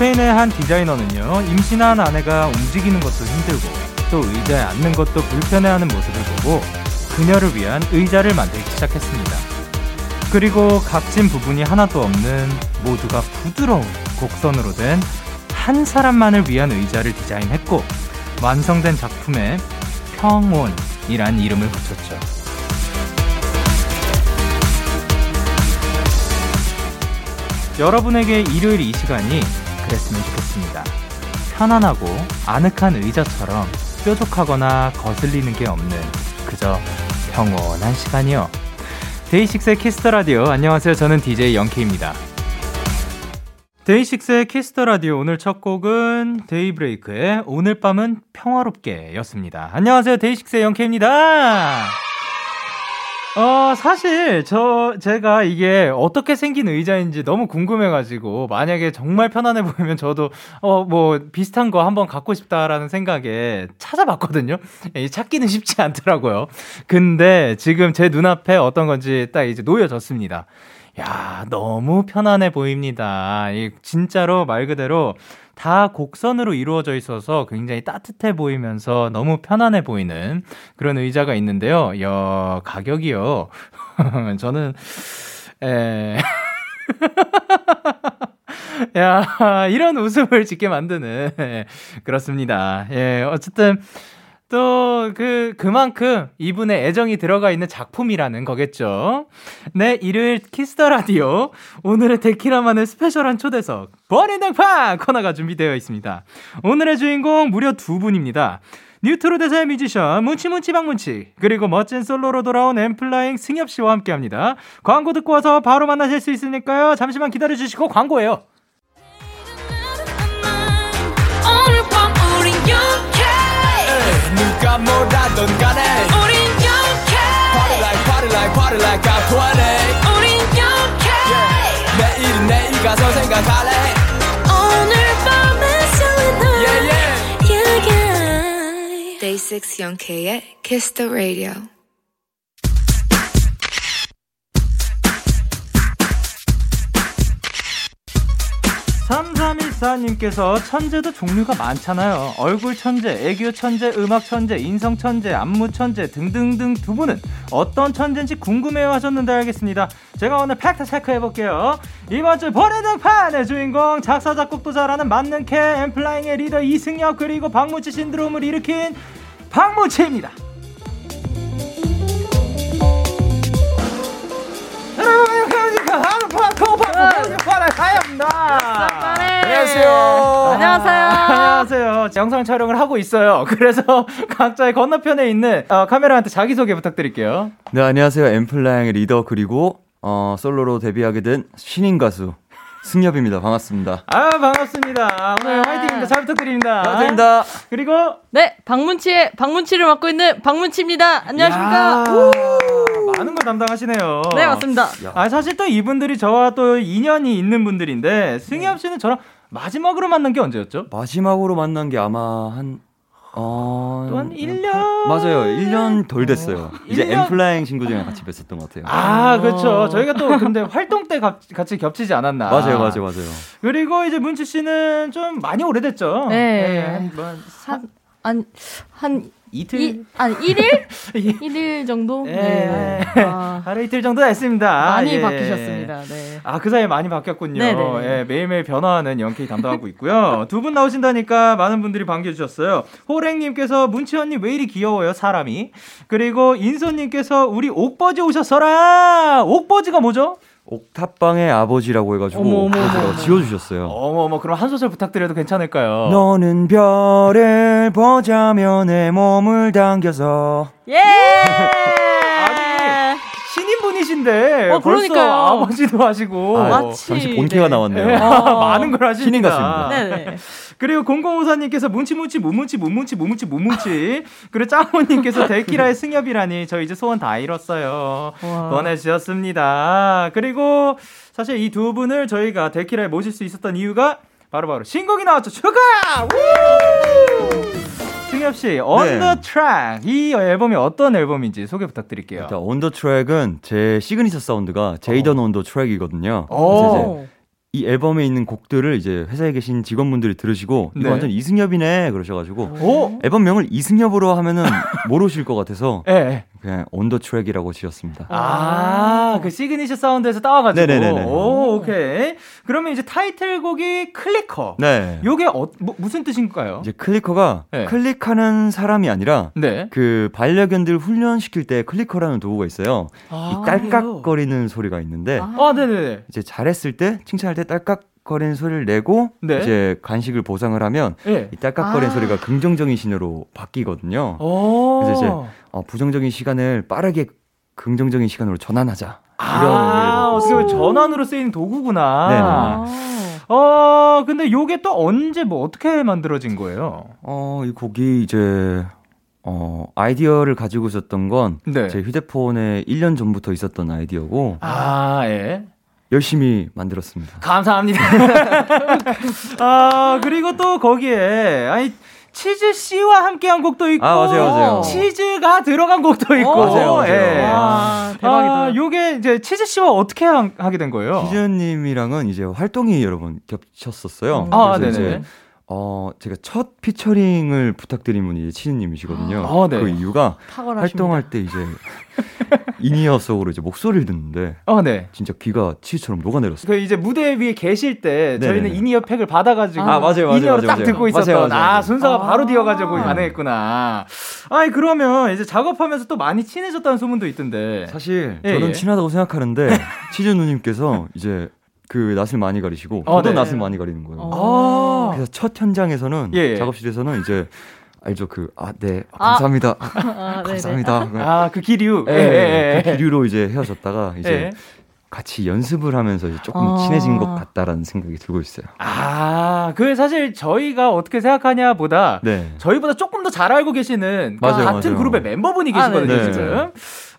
스페인의 한 디자이너는요, 임신한 아내가 움직이는 것도 힘들고, 또 의자에 앉는 것도 불편해하는 모습을 보고, 그녀를 위한 의자를 만들기 시작했습니다. 그리고 각진 부분이 하나도 없는 모두가 부드러운 곡선으로 된 한 사람만을 위한 의자를 디자인했고, 완성된 작품에 평온이란 이름을 붙였죠. 여러분에게 일요일 이 시간이 그랬으면 좋겠습니다. 편안하고 아늑한 의자처럼 뾰족하거나 거슬리는 게 없는 그저 평온한 시간이요. 데이식스의 Kiss the Radio 안녕하세요. 저는 DJ Young K입니다. 데이식스의 Kiss the Radio 오늘 첫 곡은 데이브레이크의 오늘 밤은 평화롭게 였습니다. 안녕하세요. 데이식스의 Young K입니다. 어, 사실, 저, 제가 이게 어떻게 생긴 의자인지 너무 궁금해가지고, 만약에 정말 편안해 보이면 저도, 어, 뭐, 비슷한 거 한번 갖고 싶다라는 생각에 찾아봤거든요? 찾기는 쉽지 않더라고요. 근데 지금 제 눈앞에 어떤 건지 딱 이제 놓여졌습니다. 야, 너무 편안해 보입니다. 이 진짜로 말 그대로 다 곡선으로 이루어져 있어서 굉장히 따뜻해 보이면서 너무 편안해 보이는 그런 의자가 있는데요. 야, 가격이요. 저는, 에. 야, 이런 웃음을 짓게 만드는. 그렇습니다. 예, 어쨌든, 또, 그, 그만큼 이분의 애정이 들어가 있는 작품이라는 거겠죠. 네, 일요일 Kiss the Radio. 오늘의 데키라만의 special한 초대석, 버리등파 코너가 준비되어 있습니다. 오늘의 주인공 무려 두 분입니다. 뉴트로 대사의 뮤지션 문치문치 박문치 그리고 멋진 솔로로 돌아온 엠플라잉 승엽 씨와 함께 합니다. 광고 듣고 와서 바로 만나실 수 있으니까요. 잠시만 기다려 주시고 광고예요. 누가 뭐라던 간에 우린 영케 Party like party like party like I'm 20 우린 영케 yeah. 내일은 내일 가서 생각할래 오늘 밤에 설레 yeah, yeah. yeah, yeah. Day 6 영케의 Kiss the Radio 3314님께서 천재도 종류가 많잖아요. 얼굴 천재, 애교 천재, 음악 천재, 인성 천재, 안무 천재 등등등 두 분은 어떤 천재인지 궁금해요 하셨는데 알겠습니다. 제가 오늘 팩트 체크 해볼게요. 이번 주 본인등판의 주인공 작사, 작곡도 잘하는 만능캐 엔플라잉의 리더 이승협 그리고 박문치 신드롬을 일으킨 박문치입니다. 안녕하세요. 안녕하세요. 안녕하세요. 영상 촬영을 하고 있어요. 그래서 각자의 건너편에 있는 어, 카메라한테 자기 소개 부탁드릴게요. 네, 안녕하세요. 엠플라잉의 리더 그리고 어, 솔로로 데뷔하게 된 신인 가수 승엽입니다. 반갑습니다. 아, 반갑습니다. 오늘 화이팅입니다. 잘 부탁드립니다. 반갑습니다. 그리고 네, 박문치의 박문치를 맡고 있는 박문치입니다. 안녕하십니까? 많은 걸 담당하시네요. 네, 맞습니다. 아, 사실 또 이분들이 저와 또 인연이 있는 분들인데 승엽 씨는 저랑 마지막으로 만난 게 언제였죠? 마지막으로 만난 게 아마 한 어... 또한 1년? 맞아요. 1년 덜 됐어요. 이제 1년? 엠플라잉 친구들이랑 같이 뵀었던 것 같아요. 아, 그렇죠. 저희가 또 근데 활동 때 가- 같이 겹치지 않았나. 맞아요, 맞아요, 맞아요. 그리고 이제 문치 씨는 좀 많이 오래됐죠. 네. 한, 뭐, 사, 한, 한, 이틀? 이, 아니, 1일? 1일 정도? 예. 네. 아, 하루 이틀 정도 됐습니다. 많이 예. 바뀌셨습니다. 네. 아, 그 사이에 많이 바뀌었군요. 네네네. 예, 매일매일 변화하는 영케이 담당하고 있고요. 두 분 나오신다니까 많은 분들이 반겨주셨어요. 호랭님께서 문치 언니 왜 이리 귀여워요, 사람이. 그리고 인소님께서 우리 옥버지 오셨어라! 옥버지가 뭐죠? 옥탑방의 아버지라고 해가지고 어머. 지어주셨어요. 어머, 어머, 그럼 한 소절 부탁드려도 괜찮을까요? 너는 별을 보자며 내 몸을 당겨서 예! 신인분이신데 어, 벌써 그러니까요. 아버지도 하시고 아, 마치- 잠시 본캐가 네. 나왔네요. 네, 어. 많은 걸 하시니까. 신인 같습니다. 네네. 그리고 0054님께서 문치문치 무문치 무문치 무문치 무문치 그리고 짜모님께서 데키라의 승협이라니 저 이제 소원 다 이뤘어요 와. 보내주셨습니다 그리고 사실 이 두 분을 저희가 데키라에 모실 수 있었던 이유가 바로바로 신곡이 나왔죠 축하 우! 승협씨 On 네. the Track 이 앨범이 어떤 앨범인지 소개 부탁드릴게요 일단 On the Track은 제 시그니처 사운드가 J.DON on the track이거든요. 오. 그래서 이제 오. 이 앨범에 있는 곡들을 이제 회사에 계신 직원분들이 들으시고 네. 이거 완전 이승협이네 그러셔가지고 오! 앨범명을 이승협으로 하면은 모르실 것 같아서 예. 네. 그냥 On the Track이라고 지었습니다. 아, 그 시그니처 사운드에서 따와가지고. 네네네네. 오, 오케이. 그러면 이제 타이틀곡이 Clicker. 네. 요게 어, 뭐, 무슨 뜻인가요? 이제 Clicker가 네. 클릭하는 사람이 아니라 네. 그 반려견들 훈련시킬 때 clicker라는 도구가 있어요. 이 깔깍거리는 소리가 있는데 아, 네네네. 이제 잘했을 때 칭찬할 때 딸깍 거리는 소리를 내고 네. 이제 간식을 보상을 하면 예. 이 딸깍거리는 아. 소리가 긍정적인 신호로 바뀌거든요. 오. 그래서 이제 어, 부정적인 시간을 빠르게 긍정적인 시간으로 전환하자. 아, 어떻게 보면 전환으로 쓰이는 도구구나. 네네. 아. 어, 근데 요게 또 언제 뭐 어떻게 만들어진 거예요? 어, 이 곡이 이제 어, 아이디어를 가지고 있었던 건 네. 제 휴대폰에 1년 전부터 있었던 아이디어고 아, 예. 열심히 만들었습니다. 감사합니다. 아, 그리고 또 거기에, 아니, 치즈 씨와 함께한 곡도 있고, 아, 맞아요, 맞아요. 치즈가 들어간 곡도 있고, 맞아요, 맞아요. 예. 와, 대박이다. 아, 요게 이제 치즈 씨와 어떻게 하, 하게 된 거예요? 희준님이랑은 이제 활동이 여러 번 겹쳤었어요. 아, 그래서 네네. 어, 제가 첫 피처링을 부탁드린 분이 이제 치즈님이시거든요. 아, 네. 그 이유가 탁월하십니다. 활동할 때 이제 in-ear 속으로 이제 목소리를 듣는데 어, 네. 진짜 귀가 치즈처럼 녹아내렸어요. 그 이제 무대 위에 계실 때 네네네. 저희는 in-ear 팩을 받아가지고 아, 맞아요, 맞아요, in-ear로 맞아요, 딱 맞아요. 듣고 있었던 맞아요, 맞아요, 아 맞아요. 순서가 아. 바로 뒤어가지고 가능했구나. 아니 그러면 이제 작업하면서 또 많이 친해졌다는 소문도 있던데. 사실 예, 저는 예. 친하다고 생각하는데 치즈 누님께서 이제 그 낯을 많이 가리시고 어, 저도 네. 낯을 많이 가리는 거예요. 어. 아, 그래서 첫 현장에서는 예, 예. 작업실에서는 이제 알죠 그아네 아. 감사합니다 아, 네네. 감사합니다 아, 그 기류. 예, 예, 예, 그 예. 기류로 이제 헤어졌다가 이제 예. 같이 연습을 하면서 이제 조금 아. 친해진 것 같다라는 생각이 들고 있어요. 아, 그 사실 저희가 어떻게 생각하냐보다 네. 저희보다 조금 더 잘 알고 계시는 그 맞아요, 같은 맞아요. 그룹의 멤버분이 아, 계시거든요, 네. 지금.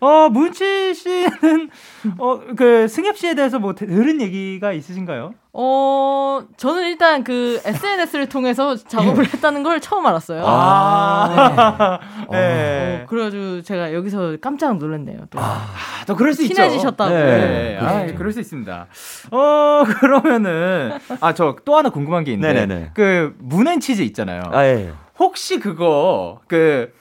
어, 문치 씨는 어, 그 승엽 씨에 대해서 뭐 들은 얘기가 있으신가요? 어, 저는 일단 그 SNS를 통해서 작업을 했다는 걸 처음 알았어요. 아, 네. 어, 그래가지고 제가 여기서 깜짝 놀랐네요. 또. 아, 또 그럴 수 있죠. 친해지셨다고. 네. 네. 아, 그렇죠. 그럴 수 있습니다. 어, 그러면은 아, 저 또 하나 궁금한 게 있는데 네네네. 그 문앤치즈 있잖아요. 아 예. 혹시 그거 그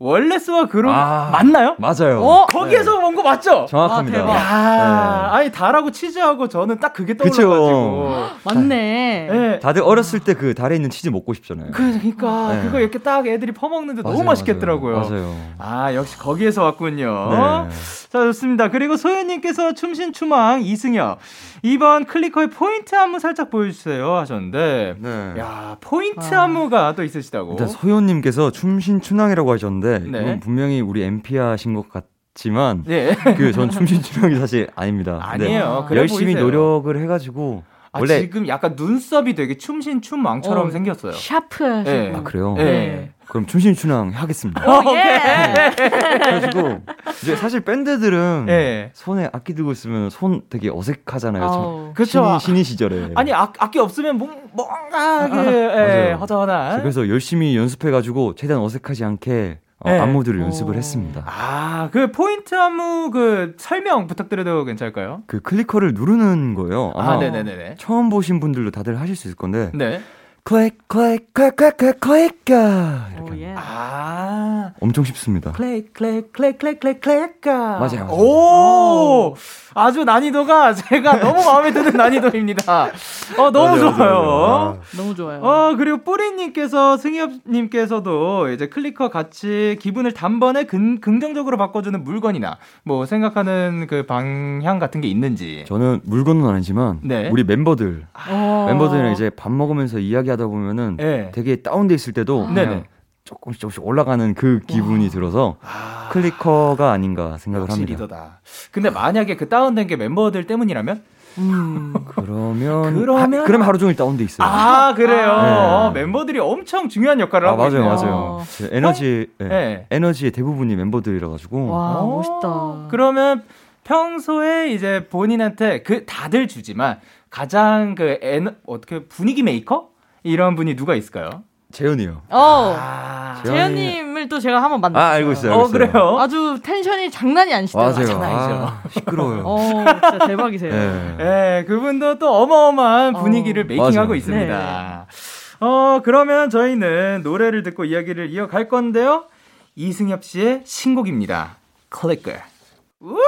월레스와 그룹 아. 맞나요? 맞아요. 어? 거기에서 온거 맞죠? 정확합니다. 아, 대박. 야, 아니 달하고 치즈하고 저는 딱 그게. 떠올라가지고. 맞네. 네. 다들 어렸을 때 그 달에 있는 치즈 먹고 싶잖아요. 그러니까 네. 그거 이렇게 딱 애들이 퍼먹는데 너무 맞아요, 맛있겠더라고요. 맞아요. 아 역시 거기에서 왔군요. 네. 자 좋습니다. 그리고 소연님께서 춤신 추망 이승엽 이번 클리커의 포인트 안무 살짝 보여주세요 하셨는데 네. 야 포인트 아. 안무가 또 있으시다고. 일단 소연님께서 춤신춘왕이라고 하셨는데 네. 이건 분명히 우리 엠피아신 것 같 지만 예. 그전 춤신춘왕이 사실 아닙니다. 아니에요. 네. 그래 열심히 보이세요. 노력을 해가지고 아, 원래 지금 약간 눈썹이 되게 춤신춤왕처럼 어, 생겼어요. 샤프하셨고. 네. 아 그래요? 예. 네. 그럼 춤신춘왕 하겠습니다. 오, 예. 그래가지고 이제 사실 밴드들은 예. 손에 악기 들고 있으면 손 되게 어색하잖아요. 그쵸. 신인, 신인 시절에. 아니 악, 악기 없으면 뭔, 뭔가 그 예, 맞아요. 허전한. 그래서 열심히 연습해가지고 최대한 어색하지 않게 어, 네. 안무들을 오. 연습을 했습니다. 아, 그 포인트 안무 그 설명 부탁드려도 괜찮을까요? 그 clicker를 누르는 거예요. 아, 네네네네. 처음 보신 분들도 다들 하실 수 있을 건데 네. 클릭 클릭 클릭 클릭 clicker 이렇게 오, 예. 아. 엄청 쉽습니다. 클릭 클릭 클릭 클릭 클릭 clicker. 맞아요, 맞아요. 오! 아주 난이도가 제가 너무 마음에 드는 난이도입니다. 어, 너무 맞아요, 좋아요. 맞아요. 너무 좋아요. 어, 그리고 뿌리님께서, 승엽님께서도 이제 클리커 같이 기분을 단번에 근, 긍정적으로 바꿔주는 물건이나 뭐 생각하는 그 방향 같은 게 있는지. 저는 물건은 아니지만 네. 우리 멤버들 어. 멤버들이랑 이제 밥 먹으면서 이야기하다 보면은 네. 되게 다운돼 있을 때도 네네. 그냥 조금씩 조금씩 올라가는 그 기분이 들어서 아, 클리커가 아닌가 생각을 합니다. 리더다. 근데 만약에 그 다운된 게 멤버들 때문이라면? 음. 그러면 그러면- 하, 그럼 하루 종일 다운돼 있어요. 아, 그래요. 네. 어, 멤버들이 엄청 중요한 역할을 아, 하고 맞아요, 있네요. 맞아요. 제 에너지 네. 네. 에너지의 대부분이 멤버들이라 가지고 와, 오, 멋있다. 그러면 평소에 이제 본인한테 그 다들 주지만 가장 그 에너, 어떻게 분위기 메이커 이런 분이 누가 있을까요? 재현이요. 어. 아, 재현님을 또 제가 한번 만났어요. 아, 알고 있어요. 어 알고 있어요. 그래요? 아주 텐션이 장난이 아니시더라고요. 맞아요. 장난. 아, 시끄러워요. 어, 진짜 대박이세요. 네. 예, 그분도 또 어마어마한 어. 분위기를 메이킹하고 맞아요. 있습니다. 어, 그러면 저희는 노래를 듣고 이야기를 이어갈 건데요. 이승협 씨의 신곡입니다. Clicker. 우후!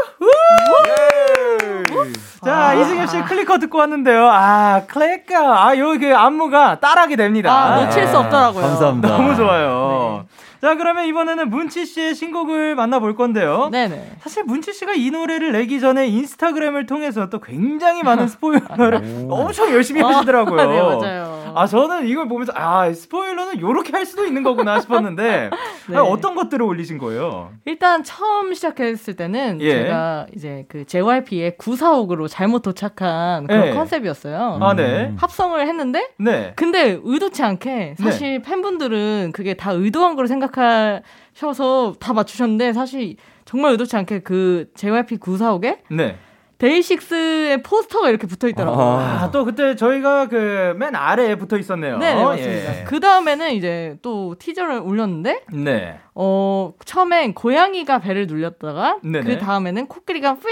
자, 이승협 씨의 Clicker 듣고 왔는데요. 아, Clicker. 아, 요그 안무가 따라하게 됩니다. 아, 놓칠 수 없더라고요. 감사합니다. 너무 좋아요. 자, 그러면 이번에는 문치 씨의 신곡을 만나볼 건데요. 네네. 사실 문치 씨가 이 노래를 내기 전에 인스타그램을 통해서 또 굉장히 많은 스포일러를 엄청 열심히 하시더라고요. 네, 맞아요. 아, 저는 이걸 보면서 아, 스포일러는 이렇게 할 수도 있는 거구나 싶었는데 네. 아, 어떤 것들을 올리신 거예요? 일단 처음 시작했을 때는 예. 제가 이제 그 JYP의 945으로 잘못 도착한 그런 예. 컨셉이었어요. 아, 네. 합성을 했는데 네. 근데 의도치 않게 사실 팬분들은 그게 다 의도한 걸로 생각하셔서 다 맞추셨는데 사실 정말 의도치 않게 그 JYP 945에 네. 데이식스의 포스터가 이렇게 붙어 있더라고요. 아, 또 그때 저희가 그 맨 아래에 붙어 있었네요. 네, 네, 맞습니다. 예. 그 다음에는 이제 또 티저를 올렸는데, 네. 어, 처음엔 고양이가 배를 눌렸다가. 그 다음에는 코끼리가 삥!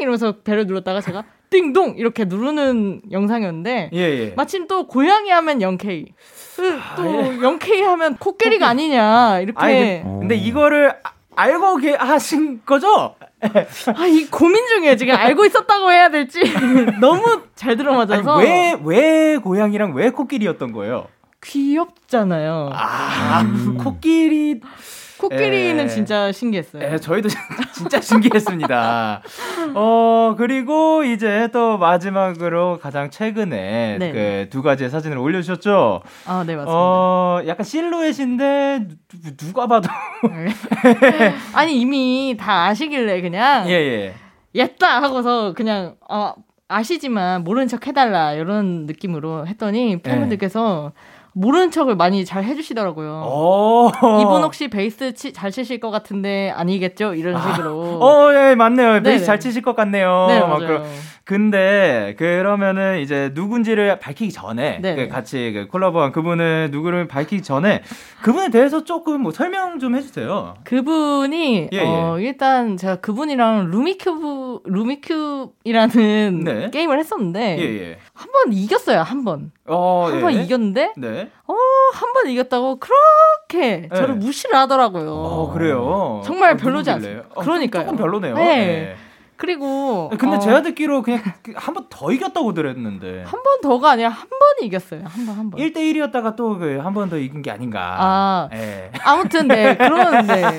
이러면서 배를 눌렀다가 제가 띵동! 이렇게 누르는 영상이었는데, 예, 예. 마침 또 고양이 하면 0K. 그또 예. 0K 하면 코끼리가 아니냐, 이렇게. 아니, 그- 근데 이거를 아- 알고 계- 하신 거죠? 아, 이 고민 중이에요. 지금 알고 있었다고 해야 될지. 너무 잘 들어맞아서. 왜, 왜 고양이랑 왜 코끼리였던 거예요? 귀엽잖아요. 아, 코끼리. 코끼리는 에. 진짜 신기했어요. 예, 저희도 진짜 신기했습니다. 어, 그리고 이제 또 마지막으로 가장 최근에 네. 그두 가지의 사진을 올려주셨죠? 아, 네, 맞습니다. 어, 약간 실루엣인데 누- 누가 봐도. 아니 이미 다 아시길래 그냥 예, 예. 옛다 하고서 그냥 어, 아시지만 모르는 척 해달라 이런 느낌으로 했더니 팬분들께서 모르는 척을 많이 잘 해주시더라고요. 어. 이분 혹시 베이스 치, 잘 치실 것 같은데 아니겠죠? 이런 식으로. 어, 예, 맞네요. 베이스 네네. 잘 치실 것 같네요. 네, 막 맞아요. 근데 그러면은 이제 누군지를 밝히기 전에 네네. 그 같이 그 콜라보한 그분을 누구를 밝히기 전에 그분에 대해서 조금 뭐 설명 좀 해주세요. 그분이 예, 어, 일단 제가 그분이랑 루미큐브 루미큐브이라는 네. 게임을 했었는데 예, 예. 한번 이겼어요 한 번. 어, 한 예. 번 이겼는데 네. 어, 한 번 이겼다고 그렇게 네. 저를 무시를 하더라고요. 어, 그래요. 정말 어, 별로지? 않습니까? 어, 그러니까요. 조금 별로네요. 네. 예. 그리고 근데 어, 제가 듣기로 그냥 한 번 더 이겼다고 들었는데. 한 번 더가 아니라 한번 이겼어요. 한 번 한 번. 1대 1이었다가 또 그 한 번 더 이긴 게 아닌가. 아. 예. 아무튼 네 그런 네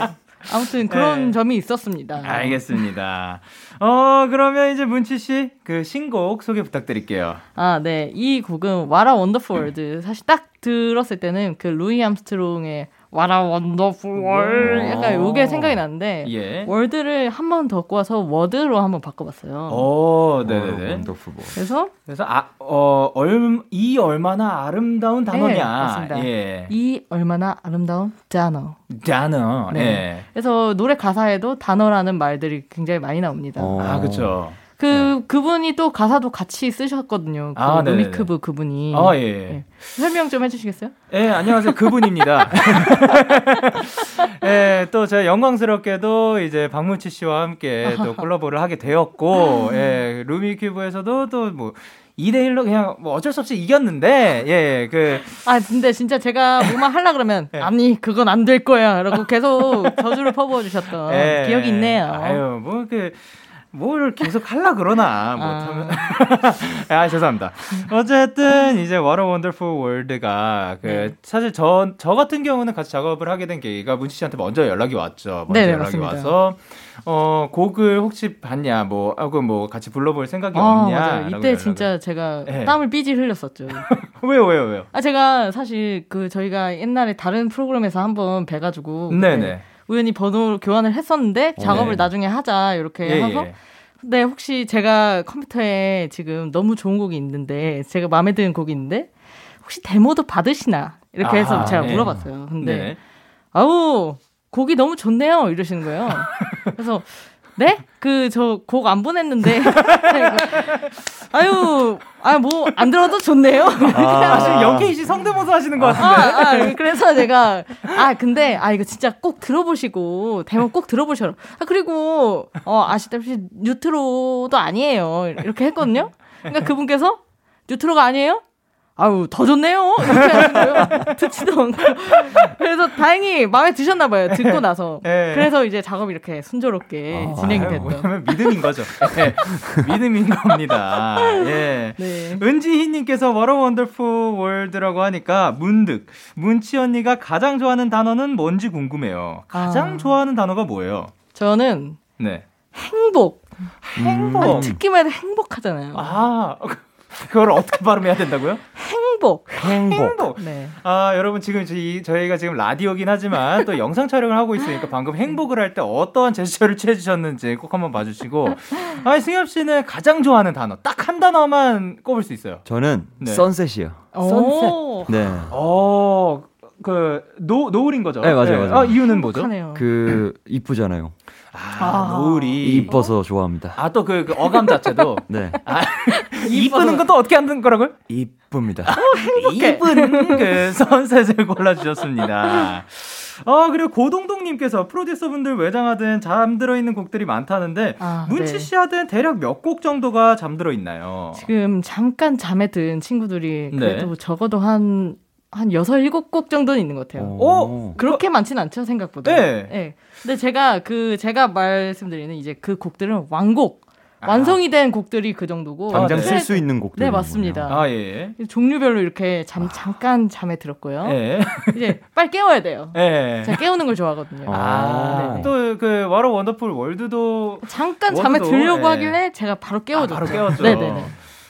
아무튼 그런 네. 점이 있었습니다. 알겠습니다. 어, 그러면 이제 문치 씨, 그 신곡 소개 부탁드릴게요. 아, 네. 이 곡은 What a Wonderful Word. 사실 딱 들었을 때는 그 루이 암스트롱의 What a Wonderful World 약간 요게 생각이 나는데 예. world를 한 번 더 꼬아서 word로 한번 바꿔봤어요. 오, 네네네. Wonderful 뭐. 그래서 그래서 아, 어, 얼, 이 얼마나 아름다운 단어냐. 네, 맞습니다. 예. 이 얼마나 아름다운 단어. 단어. 네. 예. 그래서 노래 가사에도 단어라는 말들이 굉장히 많이 나옵니다. 어. 아, 그쵸. 그 그분이 또 가사도 같이 쓰셨거든요. 그 아, 네네네. 루미큐브 그분이. 아, 예. 네. 설명 좀 해주시겠어요? 예, 안녕하세요. 그분입니다. 예, 또 제가 영광스럽게도 이제 박문치 씨와 함께 또 콜라보를 하게 되었고, 예, 루미큐브에서도 또 뭐, 2대1로 그냥 뭐 어쩔 수 없이 이겼는데, 예, 그, 아 근데 진짜 제가 뭐만 하려 그러면 네. 아니 그건 안 될 거야. 라고 계속 저주를 퍼부어 주셨던 예. 기억이 있네요. 아유, 뭐, 그, 뭘 계속 할라 그러나 못하면 아. 아 죄송합니다. 어쨌든 이제 What a Wonderful Word가 그 네. 사실 저 저 같은 경우는 같이 작업을 하게 된 계기가 문치 씨한테 먼저 연락이 왔죠. 먼저 네, 연락이 맞습니다. 와서 어 곡을 혹시 봤냐 뭐 하고 뭐 같이 불러볼 생각이 아, 없냐. 이때 연락을. 진짜 제가 네. 땀을 삐질 흘렸었죠. 왜요 왜요 왜요? 아 제가 사실 그 저희가 옛날에 다른 프로그램에서 한번 뵈가지고 네네. 우연히 번호 교환을 했었는데 작업을 네. 나중에 하자 이렇게 예, 해서 예. 네 혹시 제가 컴퓨터에 지금 너무 좋은 곡이 있는데 제가 마음에 드는 곡이 있는데 혹시 데모도 받으시나 이렇게 해서 아, 제가 네. 물어봤어요. 근데 네. 아우 곡이 너무 좋네요 이러시는 거예요. 그래서 네? 그 저 곡 안 보냈는데. 아유, 아 뭐 안 들어도 좋네요. 아, 지금 영케이 씨 성대모사 하시는 것 같은데. 아, 아, 그래서 제가 아 근데 아 이거 진짜 꼭 들어보시고 대모 꼭 들어보셔라. 아 그리고 어 아시다시피 뉴트로도 아니에요. 이렇게 했거든요. 그러니까 그분께서 뉴트로가 아니에요? 아유 더 좋네요. 이렇게. 듣지도 않고. 그래서 다행히 마음에 드셨나 봐요. 듣고 나서. 네. 그래서 이제 작업이 이렇게 순조롭게 아, 진행이 됐던. 믿음인 거죠. 네. 믿음인 겁니다. 예. 네. 은지희님께서 워러 원더풀 월드라고 하니까 문득 문치 언니가 가장 좋아하는 단어는 뭔지 궁금해요. 가장 아. 좋아하는 단어가 뭐예요? 저는 네. 행복. 행복. 음. 듣기만 해도 행복하잖아요. 아. 그걸 어떻게 발음해야 된다고요? 행복. 행복. 행복. 네. 아, 여러분 지금 저희, 저희가 지금 라디오긴 하지만 또 영상 촬영을 하고 있으니까 방금 행복을 할 때 어떠한 제스처를 취해 주셨는지 꼭 한번 봐 주시고. 아, 승협 씨는 가장 좋아하는 단어 딱 한 단어만 꼽을 수 있어요. 저는 네. sunset이요. sunset. 네. 어. 그 노, 노을인 거죠. 네, 맞아요, 네. 맞아요. 아, 이유는 뭐죠? 그 이쁘잖아요. 아, 아, 노을이 이뻐서 좋아합니다. 아, 또 그, 그 어감 자체도 네. 아, 이쁘는 건또 어떻게 하는 거라고요? 이쁩니다. 어, 이쁜 그 sunset을 골라주셨습니다. 어, 그리고 고동동님께서 프로듀서분들 외장하드엔 잠들어 있는 곡들이 많다는데, 아, 문치 씨 네. 하드엔 대략 몇 곡 정도가 잠들어 있나요? 지금 잠깐 잠에 든 친구들이 네. 그래도 네. 적어도 한, 한 여섯, 일곱 곡 정도는 있는 것 같아요. 오, 그렇게 그, 많지는 않죠, 생각보다. 네. 네. 근데 제가 그, 제가 말씀드리는 이제 그 곡들은 왕곡. 완성이 된 곡들이 그 정도고 당장 아, 네. 쓸수 있는 곡들 네 맞습니다. 아 예. 종류별로 이렇게 잠 잠깐 잠에 들었고요. 예. 이제 빨리 깨워야 돼요. 예. 제가 깨우는 걸 좋아하거든요. 아, 또그 워러 원더풀 월드도 잠깐 잠에 들려고 예. 하길래 제가 바로 깨워줬죠. 아, 바로 깨웠죠. 네네네.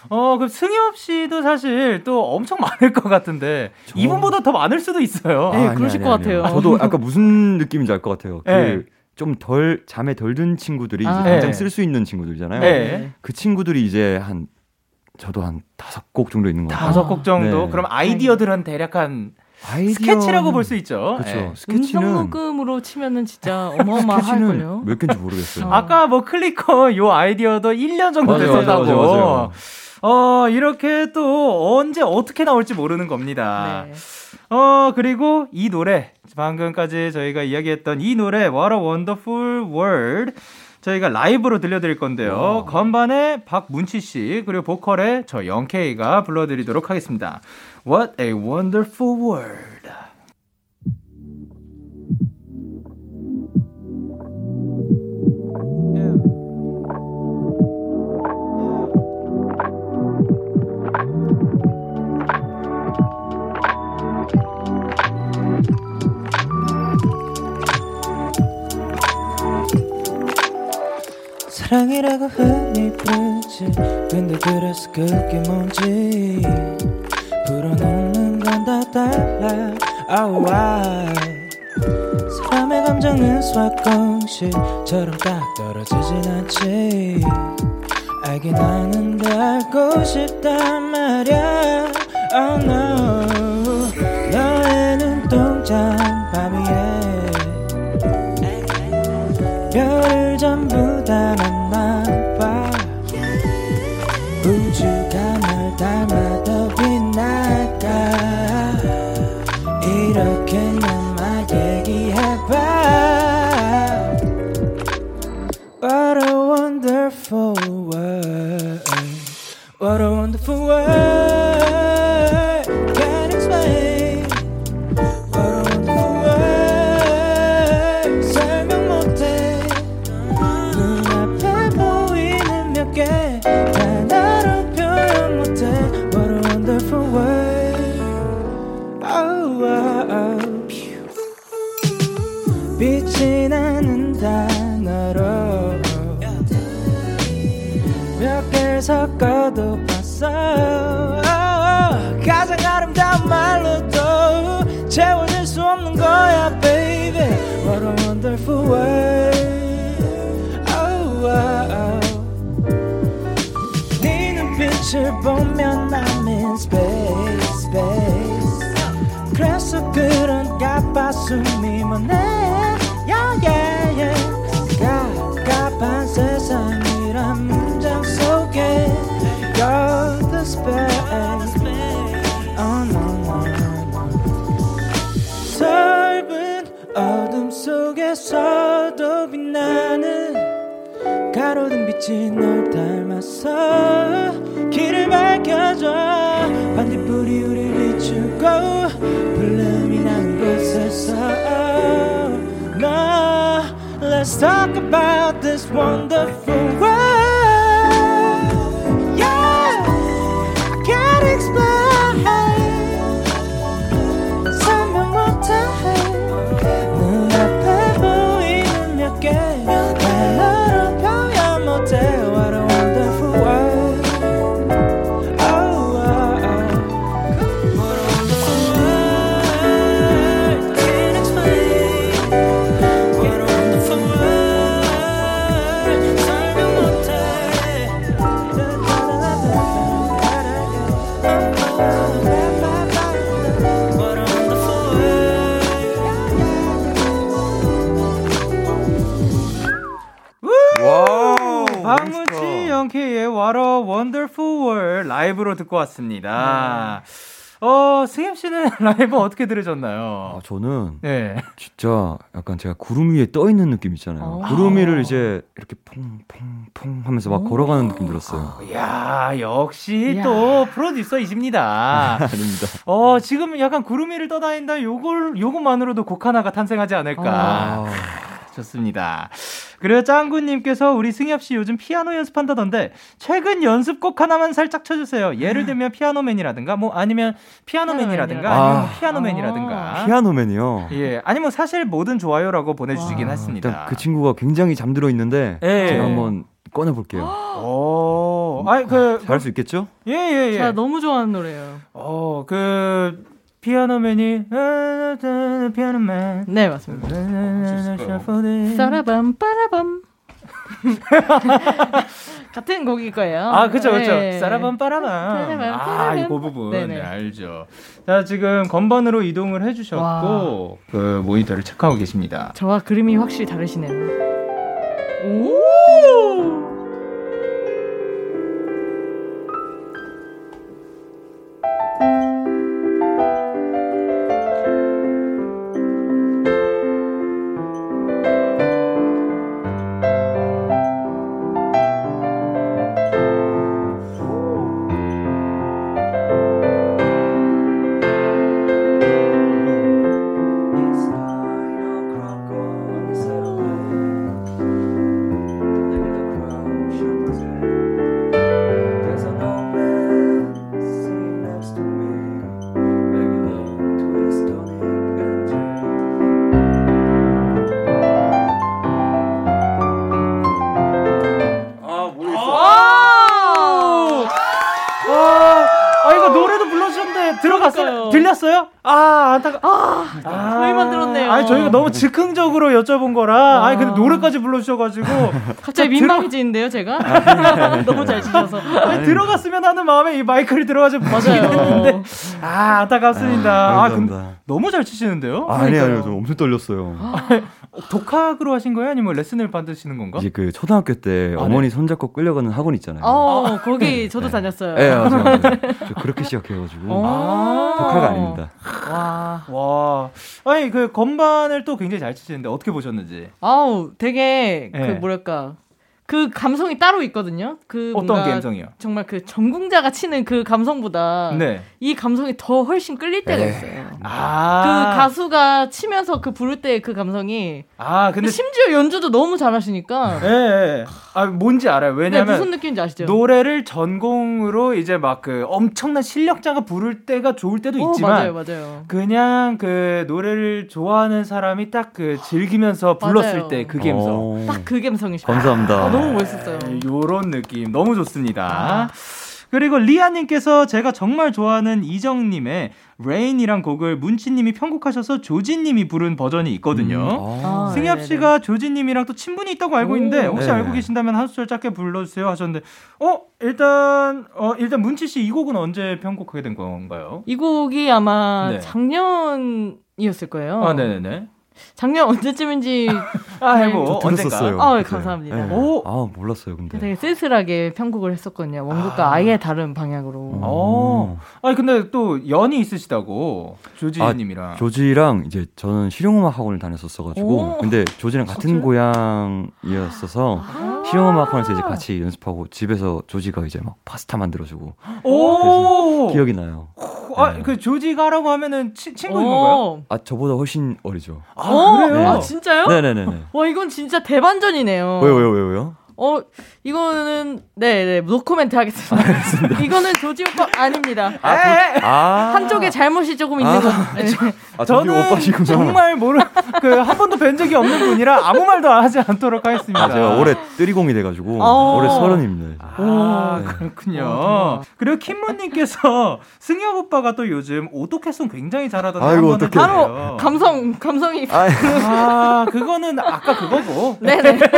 어, 그럼 승엽 씨도 사실 또 엄청 많을 것 같은데 저... 이분보다 더 많을 수도 있어요. 네, 아, 그러실 아니, 아니, 것 아니, 같아요. 저도 아까 무슨 느낌인지 알 것 같아요. 네. 그 좀덜 잠에 덜 든 친구들이 아, 이제 당장 네. 쓸수 있는 친구들이잖아요. 네. 그 친구들이 이제 한 저도 한 다섯 곡 정도 있는 거 같아요. 다섯 곡 정도. 네. 그럼 아이디어들은 대략 한 아이디어... 스케치라고 볼 수 있죠. 그렇죠. 네. 스케치는 음성 녹음으로 치면은 진짜 어마어마할 걸요. 몇 개인지 모르겠어요. 어. 아까 뭐 클리커 요 아이디어도 1년 정도 됐었다고. 어, 이렇게 또 언제 어떻게 나올지 모르는 겁니다. 네. 어, 그리고 이 노래, 방금까지 저희가 이야기했던 이 노래, What a Wonderful World. 저희가 라이브로 들려드릴 건데요. 와. 건반의 박문치 씨, 그리고 보컬의 저 영케이가 불러드리도록 하겠습니다. What a Wonderful World. 사랑이라고 흔히 부르지. 근데 그래서 그게 뭔지 불어넣는 건 다 달라. oh, why 사람의 감정은 수학 공식처럼 딱 떨어지진 않지. 알긴 아는데 알고 싶단 말야. oh no 눈빛을 보면 I'm in space, space 그래서 그런가 봐 숨이 멎네 yeah, yeah, yeah. 갑갑한 세상이란 문장 속에 You're the space oh, no, no, no. 넓은 어둠 속에서도 빛나는 가로등 빛이 널 닮았어 길을 밝혀줘. 반딧불이 우릴 비추고 불름이 나는 곳에서. 너 Let's talk about this wonderful world Wonderful World 라이브로 듣고 왔습니다. 어, 승엽 씨는 라이브 어떻게 들으셨나요? 아, 저는 네. 진짜 약간 제가 구름 위에 떠 있는 느낌 있잖아요. 어. 구름 위를 이제 이렇게 퐁퐁퐁 하면서 막 걸어가는 느낌 들었어요. 이야, 역시 이야. 또 프로듀서이십니다. 아닙니다. 어, 지금 약간 구름 위를 떠다닌다. 요걸, 요것만으로도 곡 하나가 탄생하지 않을까. 아, 좋습니다. 그리고 짱구님께서 우리 승엽 씨 요즘 피아노 연습한다던데 최근 연습곡 하나만 살짝 쳐주세요. 예를 들면 피아노맨이라든가 뭐 아니면 피아노맨이라든가 피아노맨이라든가. 아니면 아. 피아노맨이라든가 피아노맨이요. 예 아니면 사실 뭐든 좋아요라고 보내주시긴 와. 했습니다. 일단 그 친구가 굉장히 잠들어 있는데 예. 제가 한번 꺼내 볼게요. 오, 아이 그 잘할 수 있겠죠? 예 예 예. 제가 너무 좋아하는 노래예요. 어, 그 피아노맨이 피아노맨 네, 맞습니다. 싸라밤 빠라밤. 같은 곡일 거예요. 아, 그쵸, 그쵸. 네. 싸라밤 빠라밤. 아. 이 부분. 네네. 네, 알죠. 자, 지금 건반으로 이동을 해주셨고, 그 모니터를 체크하고 계십니다. 저와 그림이 확실히 다르시네요. 오! 즉흥적으로 여쭤본 거라. 와. 아니, 근데 노래까지 불러주셔가지고. 갑자기 민망해지는데요, 제가? 너무 잘 치셔서. 아니, 들어갔으면 하는 마음에 이 마이크를 들어가지 맞아요. 했는데. 아, 안타깝습니다. 아, 근데 감사합니다. 너무 잘 치시는데요? 아, 아니에요, 그러니까요. 아니에요. 저 엄청 떨렸어요. 독학으로 하신 거예요? 아니면 레슨을 받으시는 건가? 이제 그 초등학교 때 아, 어머니 손잡고 끌려가는 학원 있잖아요. 어, 거기 저도 다녔어요. 네, 맞아요. 맞아요. 저 그렇게 시작해가지고 어. 독학가 아닙니다. 와. 와. 아니, 그 건반을 또 굉장히 잘 치시는데 어떻게 보셨는지. 아우, 되게, 그, 네. 뭐랄까. 그 감성이 따로 있거든요. 그 어떤 감성이요? 정말 그 전공자가 치는 그 감성보다 네. 이 감성이 더 훨씬 끌릴 때가 에이, 있어요. 아. 그 가수가 치면서 그 부를 때 그 감성이 아, 근데 심지어 연주도 너무 잘하시니까 예, 예. 아, 뭔지 알아요. 네, 왜냐면 무슨 느낌인지 아시죠? 노래를 전공으로 이제 막 그 엄청난 실력자가 부를 때가 좋을 때도 어, 있지만 맞아요, 맞아요. 그냥 그 노래를 좋아하는 사람이 딱 그 즐기면서 불렀을. 때 그 감성. 어, 딱그 감성이시죠. 감사합니다. 아, 너무 멋있었어요. 네, 요런 느낌 너무 좋습니다. 아. 그리고 리아님께서 제가 정말 좋아하는 이정님의 Rain이란 곡을 문치님이 편곡하셔서 조진님이 부른 버전이 있거든요. 아. 아, 승협. 씨가 죠지님이랑 또 친분이 있다고 알고 오. 있는데 혹시 네. 알고 계신다면 한 소절 짧게 불러주세요 하셨는데 어 일단 어 일단 문치 씨 이 곡은 언제 편곡하게 된 건가요? 이 곡이 아마 네. 작년이었을 거예요. 아 네네네. 작년 언제쯤인지 아 네. 언젠가. 들었었어요. 아, 그때. 감사합니다. 네. 오. 아 몰랐어요 근데. 되게 쓸쓸하게 편곡을 했었거든요. 원곡과 아. 아. 예 다른 방향으로. 어. 아니 근데 또 연이 있으시다고 조진님이랑. 조지랑 이제 저는 실용음악 학원을 다녔었어가지고 오. 근데 조지랑 같은 진짜요? 고향이었어서 아. 실용음악 학원에서 이제 같이 연습하고 집에서 조지가 이제 막 파스타 만들어주고 오. 기억이 나요. 아 그 조지가 하라고 하면은 치, 친구인 오. 건가요? 아 저보다 훨씬 어리죠. 아 어? 그래요? 아 진짜요? 네네네네. 와 이건 진짜 대반전이네요. 왜요 왜요 왜요? 어 이거는 네 네 노코멘트 하겠습니다. 이거는 조지 오빠 아닙니다. 에, 아 한쪽에 잘못이 조금 있는 아. 거. 네. 아, 저는 오빠시구나. 정말 모르 그 한 번도 뵌 적이 없는 분이라 아무 말도 하지 않도록 하겠습니다. 아 제가 올해 뜨리공이 돼가지고 어. 올해 서른입니다. 아, 오. 그렇군요. 어, 그리고 킴모님께서 승엽 오빠가 또 요즘 오토캐송 굉장히 잘하던데 아이고, 어떡해. 바로 감성 감성이. 아, 아, 그거는 아까 그거고. 네네.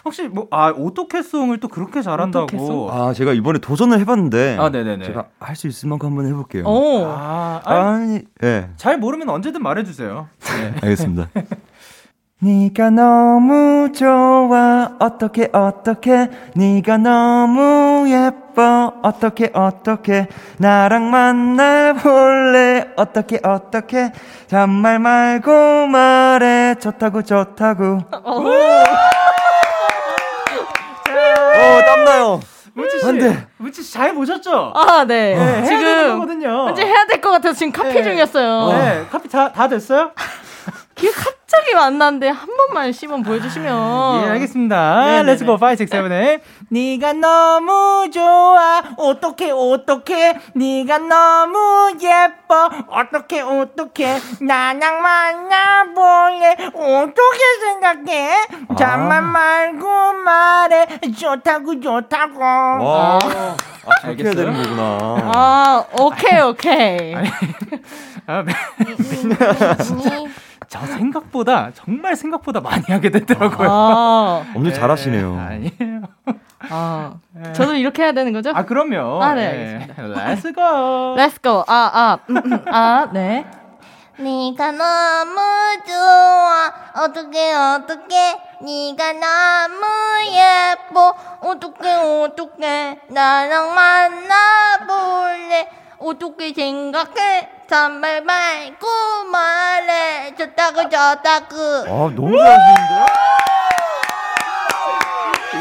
혹시 뭐, 아, 오토캐송을 또 그렇게 잘한다고. 오토캐송? 아 제가 이번에 도전을 해봤는데 아, 네네네. 제가 할 수 있을 만큼 한번 해볼게요. 오. 아, 아니, 아니 예잘 모르면 언제든 말해주세요. 네. 알겠습니다. 네가 너무 좋아 어떻게 어떻게 네가 너무 예뻐 어떻게 어떻게 나랑 만나 볼래 어떻게 어떻게 잔말 말고 말해 좋다고 좋다고 어 땀나요 문치 씨. 안 돼. 문치 씨 잘 보셨죠? 아 네. 네, 해야 되는 지금 거거든요. 현재 해야 될 것 같아서 지금 카피 네. 중이었어요. 네, 카피 다, 다 됐어요? 기억 갑자기 만났는데 한 번만 시범 보여주시면. 예, 알겠습니다. Let's go 5, 6, 7, 8 네가 너무 좋아. 어떡해 어떡해 네가 너무 예뻐. 어떡해 어떡해 나랑 만나볼래? 어떻게 생각해? 잠만 말고 말해. 좋다고 좋다고. 와. 아, 알겠어요? 되는 거구나. 아 오케이 오케이. 아, 네. 저 생각보다 정말 생각보다 많이 하게 되더라고요. 아, 엄청 잘하시네요. 아니에요. 아, 저도 이렇게 해야 되는 거죠? 아 그럼요. 아, 네, 알겠습니다. Let's go. Let's go. 아, 아, 음, 음, 아, 네. 네가 너무 좋아. 어떡해 어떡해. 네가 너무 예뻐. 어떡해 어떡해. 나랑 만나볼래 어떻게 생각해 잔말 말고 말해 좋다고 좋다고 아 너무 잘하시는데요?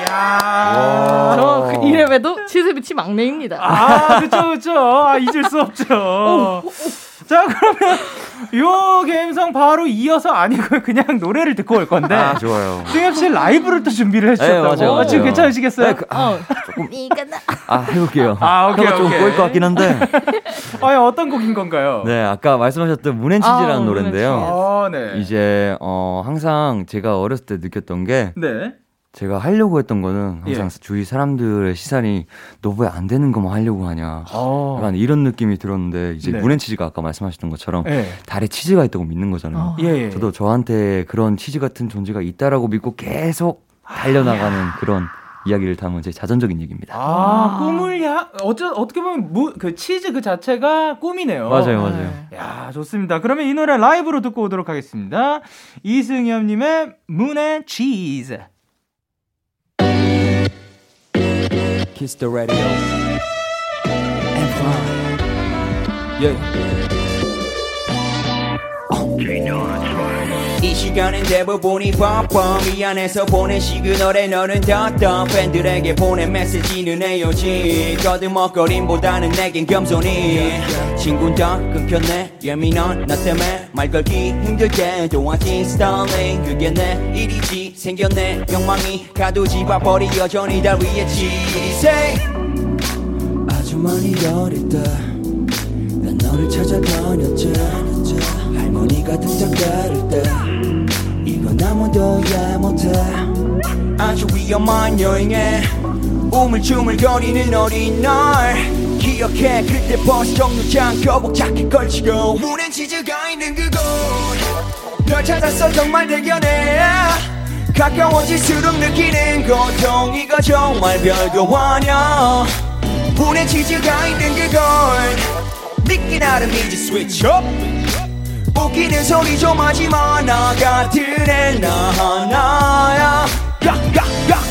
야저그 이래봬도 치즈비치 막내입니다. 아, 그쵸, 그쵸. 아, 잊을 수 없죠. 자, 그러면 요 감성 바로 이어서 아니고 그냥 노래를 듣고 올 건데. 아 좋아요 승엽 씨 라이브를 또 준비를 해주셨다고. 네, 맞아요, 아, 지금. 괜찮으시겠어요? 네, 그- 아, 나아 해볼게요. 아, 오케이, 혀가 좀 오케이. 꼬일 것 같긴 한데. 아, 어떤 곡인 건가요? 네, 아까 말씀하셨던 문앤치즈라는 아, 노래인데요. 아, 네. 이제 어 항상 제가 어렸을 때 느꼈던 게 네. 제가 하려고 했던 거는 항상 예. 주위 사람들의 시선이 너 왜 안 되는 거만 하려고 하냐. 어. 약간 이런 느낌이 들었는데 이제 네. 문앤치즈가 아까 말씀하셨던 것처럼 네. 달에 치즈가 있다고 믿는 거잖아요. 어. 예, 예. 저도 저한테 그런 치즈 같은 존재가 있다라고 믿고 계속 달려나가는 그런 이야기를 담은 제 자전적인 얘기입니다. 아, 꿈을 야, 어쩌, 어떻게 보면 무, 그 치즈 그 자체가 꿈이네요. 맞아요, 맞아요. 야, 좋습니다. 그러면 이 노래 라이브로 듣고 오도록 하겠습니다. 이승엽님의 문의 치즈. Kiss the radio. And fly. Yeah. 시간은 대부분이 바빠 미안해서 보낸 시그널에 너는 닫다 팬들에게 보낸 메시지는 헤어지. 거듭먹거림보다는 내겐 겸손히 친구는 다 끊겼네. 예민한 나 때문에 말 걸기 힘들게 도와진 스타일링. 그게 내 일이지. 생겼네. 욕망이 가두지 바버리 여전히 달 위했지. Say. 아주 많이 어릴 때난 너를 찾아다녔지 할머니가 등짝 가를 때 이건 아무도 이해 못해. 아주 위험한 여행에 우물쭈물거리는 어린 날 기억해. 그때 버스 정류장 교복 자켓 걸치고 문엔 치즈가 있는 그곳. 널 찾았어 정말 대견해. 가까워질수록 느끼는 고통 이거 정말 별거 아냐 문에 치즈가 있는 그걸. 믿기 나름이지 스위치 업 웃기는 소리 좀 하지마. 나 같은 애나 하나야. 야야야.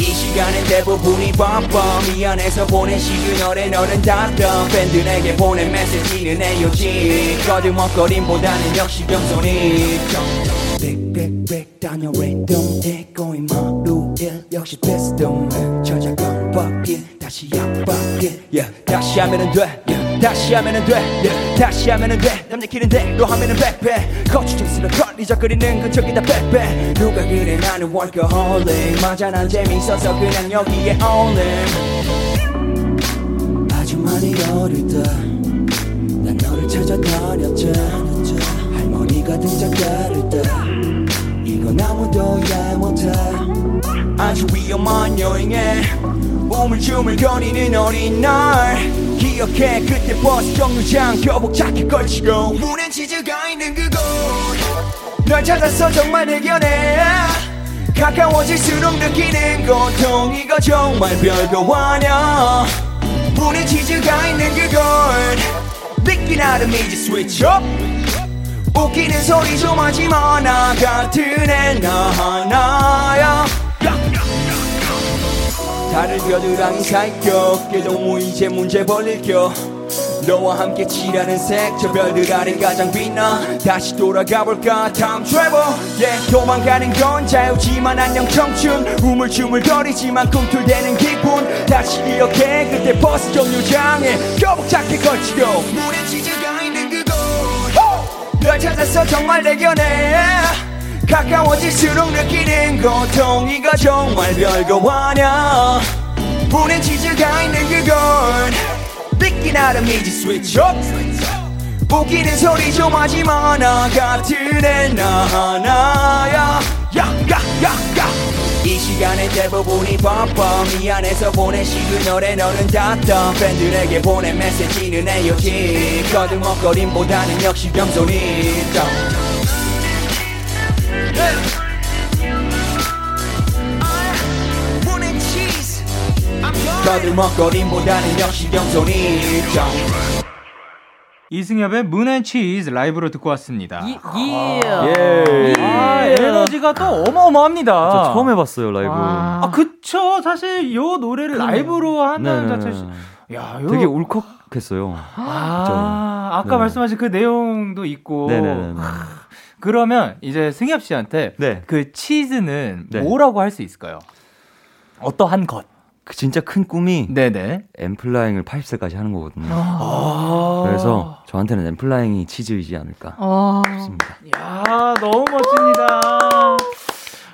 이 시간엔 대부분이 바빠 미안해서 보낸 시그널에 너는 닫다 팬들에게 보낸 메시지는 헤어지. 거듭먹거림보다는 역시 겸손히. 빽빽빽 다녀 랜덤에 꼬인 마루일 역시 저작권 바뀔 다시 약바뀔 yeah. 다시 하면은 돼. yeah. 다시 하면은 돼. yeah. 다시 하면은 돼. 남들끼는 대로 하면은 백배 거추장스러 걸리적거리는 건 저기다 빼빼 누가 그래? 나는 workaholic 맞아 난 재밌어서 그냥 여기에 all in 아주 많이 어릴 때난 너를 찾아다녔지 할머니가 등짝 가를 때 이건 아무도 이해 못해. 아주 위험한 여행에 우물쭈물 거리는 어린 날. 기억해 그때 버스 정류장 교복 자켓 걸치고 문엔 치즈가 있는 그곳. 널 찾았어 정말 대견해 가까워질수록 느끼는 고통 이거 정말 별거 아냐 문에 치즈가 있는 그걸 믿기 나름이지 switch up. 웃기는 소리 좀 하지마. 나 같은 애 나 하나야 다른 겨드랑이 살격 깨도 이제 문제 벌릴 겨. 너와 함께 칠하는 색저 별들 아래 가장 빛나. 다시 돌아가 볼까 time travel yeah 도망가는 건 자유지만 안녕 청춘. 우물쭈물 거리지만 꿈틀대는 기분. 다시 기억해 그때 버스 정류장에 교복 자켓 걸치고. 문에 치즈가 있는 그곳. 널 찾았어 정말 대견해 가까워질수록 느끼는 고통 이거 정말 별거 아냐 문엔 치즈가 있는 그걸 믿기 나름이지 스위치 업 웃기는 소리 좀 하지마 나 같은 애나 하나야. 야야야야. 이 시간엔 대부분이 바빠 미안해서 보낸 시그널에 너는 닫다 팬들에게 보낸 메시지는 헤어지 거듭먹거림보다는 역시 겸손히 문엔 치즈 거듭먹거림보다는 역시 겸손히 이승엽의 문앤치즈 라이브로 듣고 왔습니다. 이, 예. 예. 아, 에너지가 또 어마어마합니다. 저 처음 해봤어요 라이브. 와. 아, 그쵸. 사실 요 노래를 라이브로 한다는 네네. 자체. 야, 요. 되게 울컥했어요. 아, 아까 네. 말씀하신 그 내용도 있고. 네네네. 그러면 이제 승엽 씨한테 네. 그 치즈는 네. 뭐라고 할 수 있을까요? 어떠한 것? 그 진짜 큰 꿈이 네네. 엠플라잉을 80세까지 하는 거거든요. 아. 그래서 저한테는 엠플라잉이 치즈이지 않을까 와. 싶습니다. 야, 너무 멋집니다.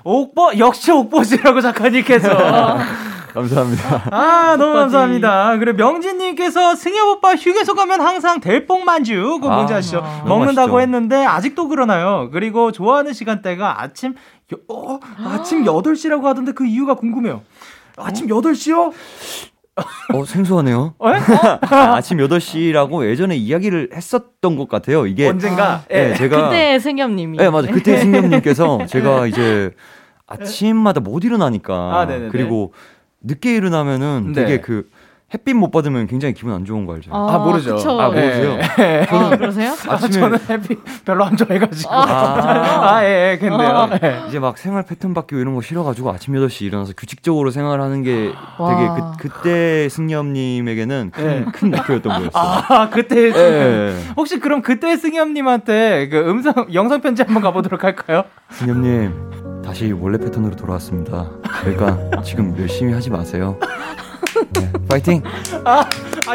옥보, 역시 옥보시라고 작가님께서. 감사합니다. 아, 너무. 감사합니다. 그리고 명진님께서 승엽 오빠 휴게소 가면 항상 될뽕만주, 그거 아, 뭔지 아 시죠? 아. 너무 먹는다고 맛있죠. 했는데 아직도 그러나요? 그리고 좋아하는 시간대가 아침, 여, 어, 아침 8시라고 하던데 그 이유가 궁금해요. 아침 8시요? 어, 생소하네요. 어? 아, 아침 8시라고 예전에 이야기를 했었던 것 같아요. 이게 언젠가? 네, 예. 제가 그때 승엽님이. 네, 맞아. 그때 승엽님께서 제가 이제 아침마다 못 일어나니까 아, 네네네. 그리고 늦게 일어나면 네. 되게 그 햇빛 못 받으면 굉장히 기분 안 좋은 거 알죠? 아, 모르죠. 그쵸. 아, 모르세요? 예. 아, 그러세요? 아침에 저는 햇빛 별로 안 좋아해가지고. 아, 아, 예, 예, 근데요. 예. 이제 막 생활 패턴 바뀌고 이런 거 싫어가지고 아침 8시 일어나서 규칙적으로 생활하는 게 되게 와. 그, 그때 승엽님에게는 큰, 예. 큰 목표였던 거였어요. 아, 그때. 예. 혹시 그럼 그때 승엽님한테 그 음성, 영상 편지 한번 가보도록 할까요? 승엽님 다시 원래 패턴으로 돌아왔습니다. 그러니까 지금 열심히 하지 마세요. 네, 파이팅! 아,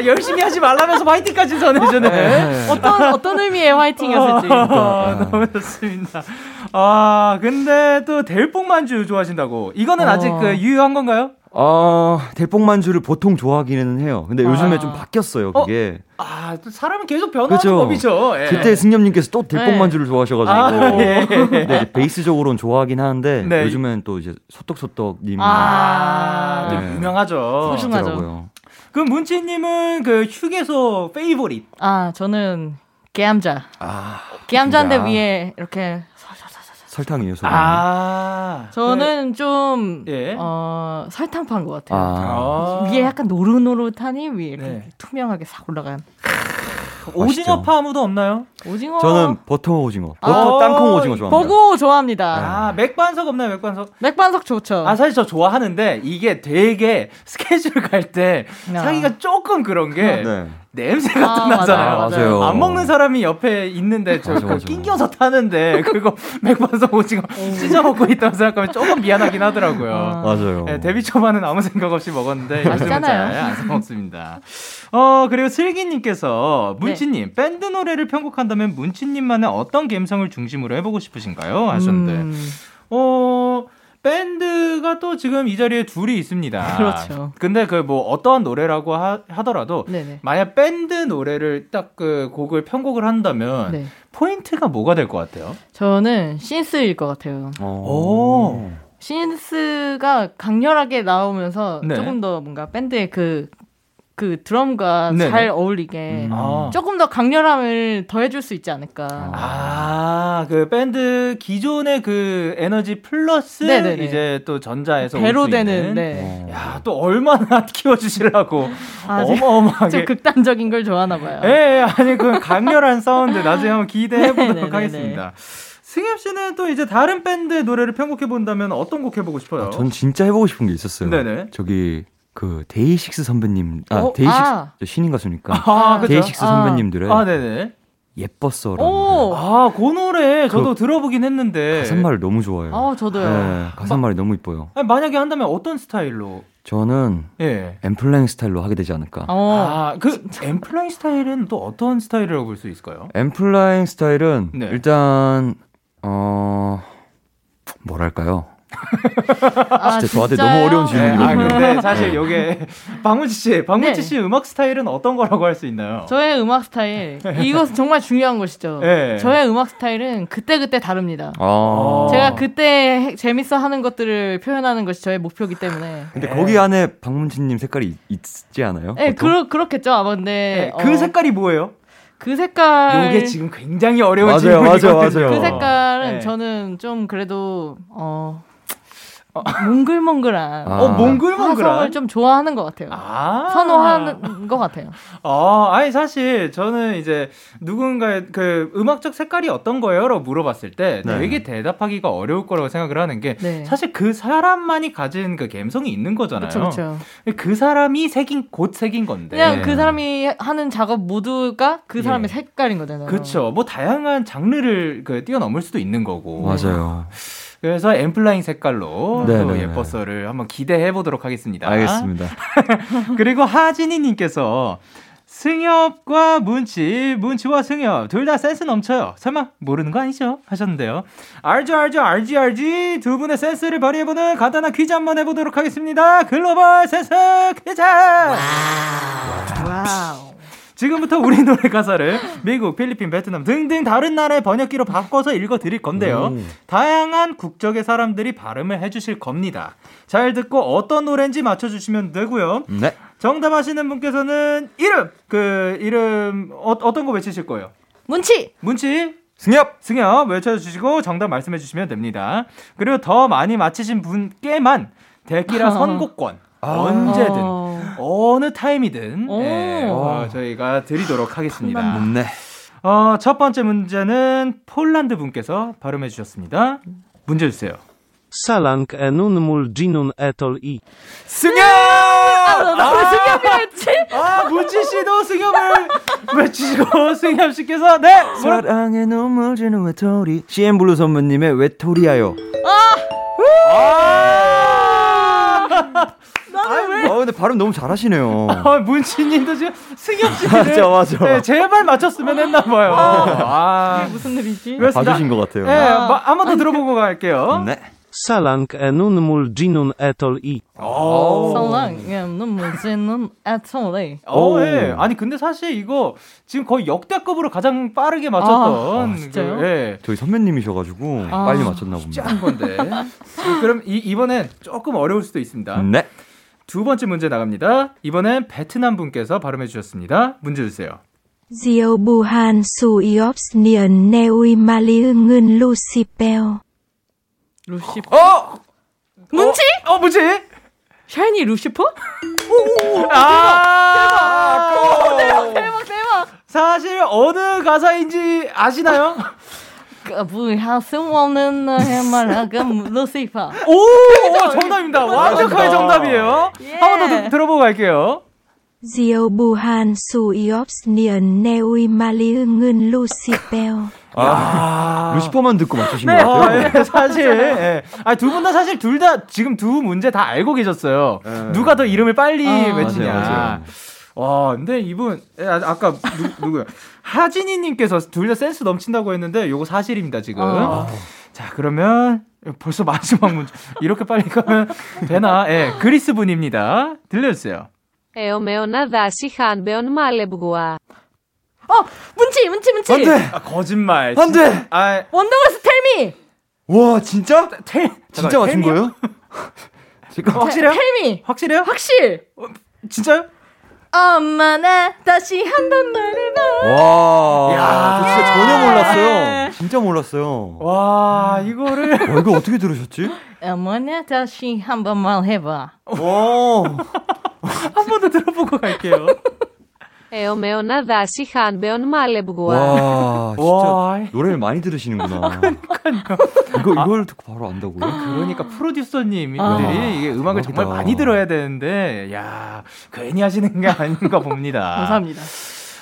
열심히 하지 말라면서 화이팅까지 전해주네. 네. 어떤 어떤 의미의 화이팅이었을지. 아, 너무 좋습니다. 아, 근데 또 대뽕만주 좋아하신다고. 이거는 어. 아직 그 유효한 건가요? 어, 대뽕만주를 보통 좋아하기는 해요. 근데 요즘에 아. 좀 바뀌었어요, 그게. 아, 또 사람은 계속 변하는 그죠. 법이죠. 예. 그때 승엽님께서 또 대뽕만주를 좋아하셔가지고. 아, 예. 근데 이제 베이스적으로는 좋아하긴 하는데 네. 요즘엔 또 이제 소떡소떡님. 아, 좀 네. 유명하죠. 소중하죠. 그럼 문치님은 그 휴게소 favorite. 아, 저는 알감자. 아, 알감자인데 진짜. 위에 이렇게 설탕이에요, 설탕. 아. 저는 좀 예. 어, 설탕 파인 것 같아요. 아, 아. 위에 약간 노릇노릇하니 위에 네. 투명하게 싹 올라간 오징어 맛있죠. 파무도 없나요? 오징어. 저는 버터 오징어. 버터 아. 땅콩 오징어 좋아합니다. 버거 좋아합니다. 아, 맥반석 없나요, 맥반석? 맥반석 좋죠. 아, 사실 저 좋아하는데 이게 되게 스케줄 갈때 야. 사기가 조금 그런 게 네. 냄새가 아, 또 나잖아요. 맞아요, 맞아요. 안 먹는 사람이 옆에 있는데 저 맞아, 그 맞아. 낑겨서 타는데 그거 맥반석 오징어 찢어 먹고 있다고 생각하면 조금 미안하긴 하더라고요. 아. 맞아요. 네, 데뷔 초반은 아무 생각 없이 먹었는데 요즘은 맛있잖아요. 잘안 사먹습니다. 어 그리고 슬기님께서 네. 문치님 밴드 노래를 편곡한다면 문치님만의 어떤 감성을 중심으로 해보고 싶으신가요? 하셨는데 음, 어 밴드가 또 지금 이 자리에 둘이 있습니다. 그렇죠. 근데 그 뭐 어떠한 노래라고 하, 하더라도 네네. 만약 밴드 노래를 딱 그 곡을 편곡을 한다면 네. 포인트가 뭐가 될 것 같아요? 저는 신스일 것 같아요. 어. 신스가 강렬하게 나오면서 네. 조금 더 뭔가 밴드의 그, 그 드럼과 네네. 잘 어울리게 음. 아. 조금 더 강렬함을 더해줄 수 있지 않을까. 아, 그 밴드 기존의 그 에너지 플러스 네네네. 이제 또 전자에서 배로. 되는, 네. 어. 야, 또 얼마나 키워주시려고 아, 어마어마하게. 좀 극단적인 걸 좋아하나 봐요. 예, 예, 아니 그 강렬한 사운드 나중에 한번 기대해 보도록 네네네네. 하겠습니다. 승협 씨는 또 이제 다른 밴드 노래를 편곡해 본다면 어떤 곡 해보고 싶어요? 아, 전 진짜 해보고 싶은 게 있었어요. 네네. 저기 그 데이식스 선배님, 아 어? 데이식스 아. 저 신인 가수니까 아? 데이식스 아. 선배님들의 아, 네네. 예뻤어라는 오! 아, 그 노래 저도 들어보긴 했는데. 가사말을 너무 좋아해요. 아, 저도요. 네, 가사말이 너무 이뻐요. 아니, 만약에 한다면 어떤 스타일로? 저는 예. 엠플라잉 스타일로 하게 되지 않을까. 어. 아, 그 엠플라잉 스타일은 또 어떤 스타일이라고 볼 수 있을까요? 엠플라잉 스타일은 네. 일단 어 뭐랄까요? 아, 진짜 저한테 진짜요? 너무 어려운 질문이거든요. 아, 근데 사실 네. 요게 박문치 씨, 박문치 네. 씨 음악 스타일은 어떤 거라고 할 수 있나요? 저의 음악 스타일 이것은 정말 중요한 것이죠. 네. 저의 음악 스타일은 그때 그때 다릅니다. 아. 제가 그때 해- 재밌어 하는 것들을 표현하는 것이 저의 목표이기 때문에. 근데 거기 안에 박문진님 색깔이 있- 있지 않아요? 네? 그러, 그렇겠죠. 아마 근데 네, 그 어, 색깔이 뭐예요? 그 색깔 요게 지금 굉장히 어려운 맞아요, 질문이거든요. 맞아요, 맞아요. 그 색깔은 네. 저는 좀 그래도 어 몽글몽글한 아. 어, 몽글몽글한. 화성을 좀 좋아하는 것 같아요. 아. 선호하는 것 같아요. 아, 아니 사실 저는 이제 누군가의 그 음악적 색깔이 어떤 거예요?라고 물어봤을 때 네. 되게 대답하기가 어려울 거라고 생각을 하는 게 네. 사실 그 사람만이 가진 그 감성이 있는 거잖아요. 그렇죠, 그렇죠. 그 사람이 새긴 곧 새긴 건데. 그냥 그 사람이 하는 작업 모두가 그 사람의 예. 색깔인 거잖아요. 그렇죠. 뭐 다양한 장르를 그 뛰어넘을 수도 있는 거고. 맞아요. 그래서 엠플라잉 색깔로 네, 또. 예뻐서를 한번 기대해 보도록 하겠습니다. 알겠습니다. 그리고 하진이님께서 승협과 문치, 문치와 승협 둘 다 센스 넘쳐요. 설마 모르는 거 아니죠? 하셨는데요. 알죠, 알죠, 알지, 알지. 두 분의 센스를 발휘해보는 간단한 퀴즈 한번 해보도록 하겠습니다. 글로벌 센스 퀴즈. Wow. 지금부터 우리 노래 가사를 미국, 필리핀, 베트남 등등 다른 나라의 번역기로 바꿔서 읽어 드릴 건데요. 오. 다양한 국적의 사람들이 발음을 해 주실 겁니다. 잘 듣고 어떤 노래인지 맞춰 주시면 되고요. 네. 정답 아시는 분께서는 이름! 그, 이름, 어, 어떤 거 외치실 거예요? 문치. 문치, 승엽! 승엽 외쳐주시고 정답 말씀해 주시면 됩니다. 그리고 더 많이 맞히신 분께만 데키라 선곡권 언제든 어. 어느 타임이든 오. 예, 어, 저희가 드리도록 하겠습니다. 네. 어, 첫 번째 문제는 폴란드 분께서 발음해 주셨습니다. 문제 주세요. Salang enun mulginun etol i. 승엽! 나왜 승엽이라 했지? 아, 문지 씨도 승엽을 외치시고 승엽 씨께서 네! 사랑의 눈물 주는 외톨이 CN블루 선배님의 외톨이야요 나 는 왜? 아 근데 발음 너무 잘하시네요 아, 문지 님도 지금 승엽 씨를 맞아 맞아 네, 제발 맞췄으면 했나 봐요. 아, 무슨 일이지? 그렇습니다. 봐주신 것 같아요 네, 한번 더 들어보고 갈게요. 네. Salang enun mulginun etol i. 사랑은 문제는 애통래. 어, 오. 예. 아니 근데 사실 이거 지금 거의 역대급으로 가장 빠르게 맞췄던 아, 진짜요? 그, 예. 저희 선배님이셔가지고 아. 빨리 맞췄나 쉽지 봅니다 않은 건데. 그럼 이, 이번엔 조금 어려울 수도 있습니다. 네 두 번째 문제 나갑니다. 이번엔 베트남 분께서 발음해 주셨습니다. 문제 주세요. Diệu bù hàn su iops nian neui mali ngân lucipel. 루시 어! 문치? 어, 뭐지? 샤이니 루시퍼? 아! 대박 대박 대박. 사실 어느 가사인지 아시나요? 그부하 쓸모없는 해말하가 루시퍼. 오! 오, 정답입니다. 완벽하게 정답이에요. 예. 한번 더 들어보고 갈게요. Diệu bù hàn su iops nian neui mali ngân lucipel. 아, 루시퍼만 듣고 맞추신 것 네, 같아요 어, 예, 사실. 예. 아, 두 분 다 사실 둘 다 지금 두 문제 다 알고 계셨어요. 네. 누가 더 이름을 빨리 아. 외치냐. 맞아요, 맞아요. 와, 근데 이분 아, 까 누, 구야 하진이님께서 둘 다 센스 넘친다고 했는데 요거 사실입니다 지금. 아. 자 그러면 벌써 마지막 문제 이렇게 빨리 가면 되나? 예, 그리스 분입니다. 들려주세요. 에오메오나 다시 한배온 말레부고아. 어 문치 문치 문치. 안돼. 아, 아, 거짓말. 안돼. 아, 원더걸스 텔미. 와 진짜? 어, 텔 진짜 맞춘 거예요? 어, 확실해요? 텔미. 확실해요? 확실. 어, 진짜요? 엄마 나 다시 한 번 말해봐. 와 야. 저 진짜 전혀 몰랐어요 진짜 몰랐어요 와, 이거를. 와, 이거 어떻게 들으셨지 어머나 다시 한 번 말해봐. 와 한 번 더 들어보고 갈게요. 에어메어나 다시 한배운 말레부고와. 와, 진짜 노래를 많이 들으시는구나. 그러니까요. 이거 이걸 아, 듣고 바로 안다고요? 아, 그러니까 프로듀서님 분들이 아, 이게 음악을 대박이다. 정말 많이 들어야 되는데 야, 괜히 하시는 게 아닌가 봅니다. 감사합니다.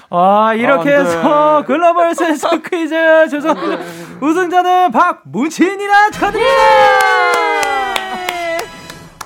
아, 이렇게 아, 네. 해서 글로벌 센서 퀴즈 죄송합니다. 우승자는 박문진이라 축하드립니다. 예!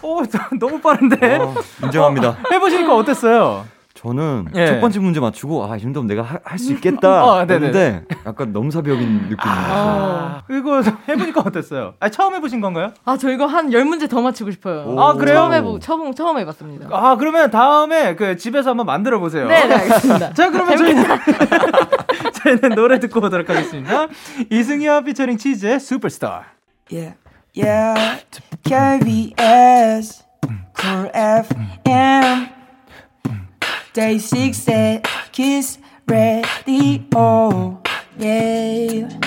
오, 너무 빠른데. 와, 인정합니다. 어, 해보시니까 어땠어요? 저는 예. 첫 번째 문제 맞추고 아, 이 정도면 내가 할 수 있겠다 어, 네네. 했는데 약간 넘사벽인 느낌이 아, 이거 해보니까 어땠어요? 아, 처음 해보신 건가요? 아, 저 이거 한 열 문제 더 맞추고 싶어요. 아, 그래요? 처음 해보, 처음, 처음 해봤습니다. 아, 그러면 다음에 그 집에서 한번 만들어 보세요. 네, 네, 알겠습니다. 자, 그러면 저희는, 저희는 노래 듣고 오도록 하겠습니다. 이승엽 피처링 치즈의 슈퍼스타. Yeah, yeah. KBS, Cool FM, Day 6 Kiss Radio. Yeah.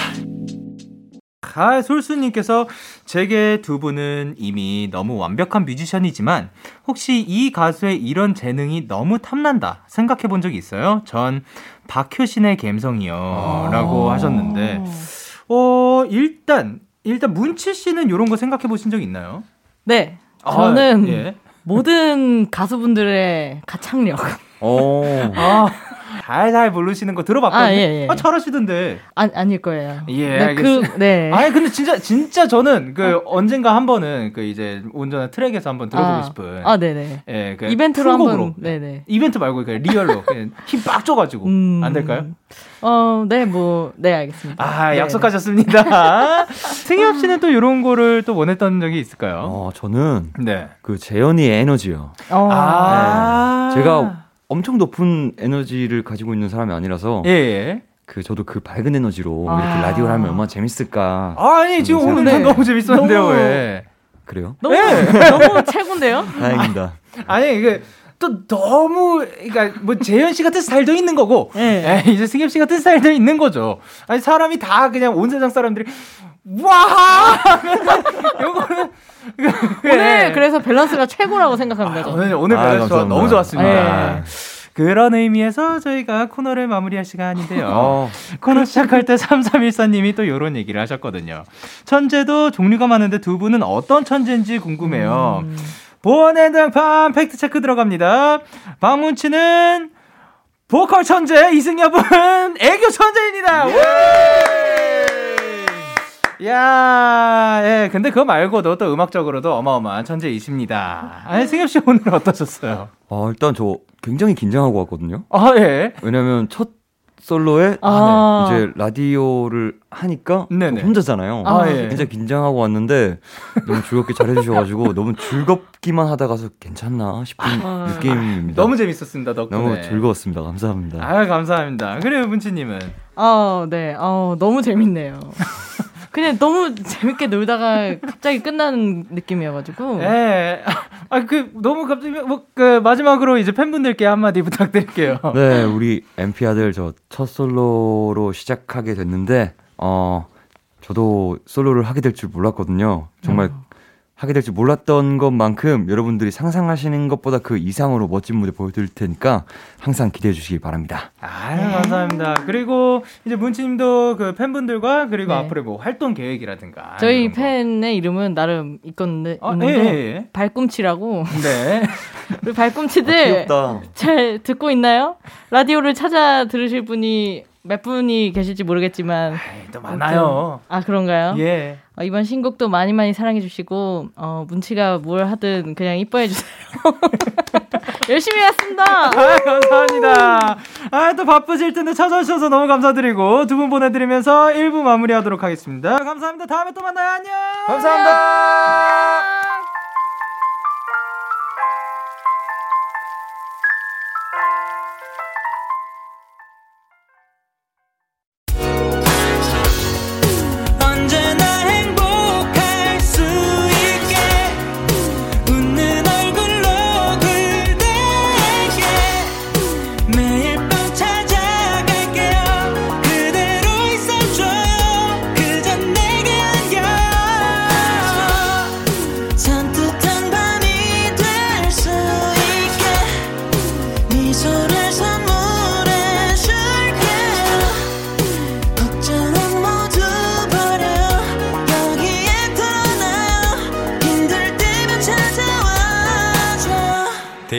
가솔수님께서 제게 두 분은 이미 너무 완벽한 뮤지션이지만 혹시 이 가수의 이런 재능이 너무 탐난다 생각해 본 적이 있어요? 전 박효신의 감성이요. 라고 하셨는데, 어, 일단, 일단 문치 씨는 이런 거 생각해 보신 적 있나요? 네. 저는 아, 예. 모든 가수분들의 가창력. 어. 아, 달달 부르시는 거 들어봤거든요. 아, 예, 예. 아, 잘하시던데. 아, 아닐 거예요. 예, 네, 알겠습니다. 그, 네. 아니 근데 진짜 진짜 저는 그 언젠가 한 번은 그 이제 온전한 트랙에서 한번 들어보고 아, 싶은 아, 네네. 예, 그 이벤트로 풀곡으로. 한번. 네네. 이벤트 말고 그 real로 힘 빡 줘가지고 음. 안 될까요? 어, 네, 뭐, 네, 알겠습니다. 아 네, 약속하셨습니다. 승협 씨는 또 이런 거를 또 원했던 적이 있을까요? 어, 저는 네. 그 재현이의 에너지요. 네. 어, 아, 제가 엄청 높은 에너지를 가지고 있는 사람이 아니라서 예, 예. 그 저도 그 밝은 에너지로 아. 이렇게 라디오를 하면 얼마나 재밌을까. 아니 지금 오늘 네. 너무 재밌었는데요 너무- 왜? 그래요? 너무, 네. 너무 최고인데요? 다행입니다. 아니 이게 또 너무 그러니까 뭐 재현 씨 같은 스타일도 있는 거고 네. 예, 이제 승엽 씨 같은 스타일도 있는 거죠. 아니 사람이 다 그냥 온 세상 사람들이 와 요거는 오늘 그래서 밸런스가 최고라고 생각합니다. 저는. 오늘 오늘 아, 밸런스 감사합니다. 너무 좋았습니다. 네. 그런 의미에서 저희가 코너를 마무리할 시간인데요. 어, 코너 시작할 때 3314님이 또 이런 얘기를 하셨거든요. 천재도 종류가 많은데 두 분은 어떤 천재인지 궁금해요. 음. 보안의 등판 팩트체크 들어갑니다. 박문치는 보컬 천재, 이승엽은 애교 천재입니다. 우! 야, 예, 근데 그거 말고도 또 음악적으로도 어마어마한 천재이십니다. 아, 승엽 씨 오늘 어떠셨어요? 어, 일단 저 굉장히 긴장하고 왔거든요. 아, 예. 왜냐면 첫 솔로에 아. 이제 라디오를 하니까 네네. 혼자잖아요. 아, 예. 굉장히 긴장하고 왔는데 너무 즐겁게 잘해주셔가지고 너무 즐겁기만 하다 가서 괜찮나 싶은 아. 느낌입니다. 너무 재밌었습니다, 덕분에. 너무 즐거웠습니다. 감사합니다. 아, 감사합니다. 그래요, 문치님은. 아, 네. 아, 너무 재밌네요. 그냥 너무 재밌게 놀다가 갑자기 끝나는 느낌이어가지고. 예. 아, 그, 너무 갑자기, 뭐, 그, 마지막으로 이제 팬분들께 한마디 부탁드릴게요. 네, 우리 MP 아들 저 첫 솔로로 시작하게 됐는데 어 저도 솔로를 하게 될 줄 몰랐거든요. 정말 하게 될줄 몰랐던 것만큼 여러분들이 상상하시는 것보다 그 이상으로 멋진 무대 보여드릴 테니까 항상 기대해 주시기 바랍니다. 아, 감사합니다. 그리고 이제 문치님도 그 팬분들과 그리고 네. 앞으로 뭐 활동 계획이라든가. 저희. 팬의 이름은 나름 있건데, 아, 있는데 예, 예, 예. 발꿈치라고 네. 우리 발꿈치들 귀엽다. 잘 듣고 있나요? 라디오를 찾아 들으실 분이 몇 분이 계실지 모르겠지만 아이, 또 많아요. 아 그런가요? 예. 어, 이번 신곡도 많이 많이 사랑해 주시고 어, 문치가 뭘 하든 그냥 이뻐해 주세요. 열심히 했습니다. 아, 감사합니다. 아, 또 바쁘실 텐데 찾아주셔서 너무 감사드리고 두 분 보내드리면서 1부 마무리하도록 하겠습니다. 감사합니다. 다음에 또 만나요. 안녕. 감사합니다. 언제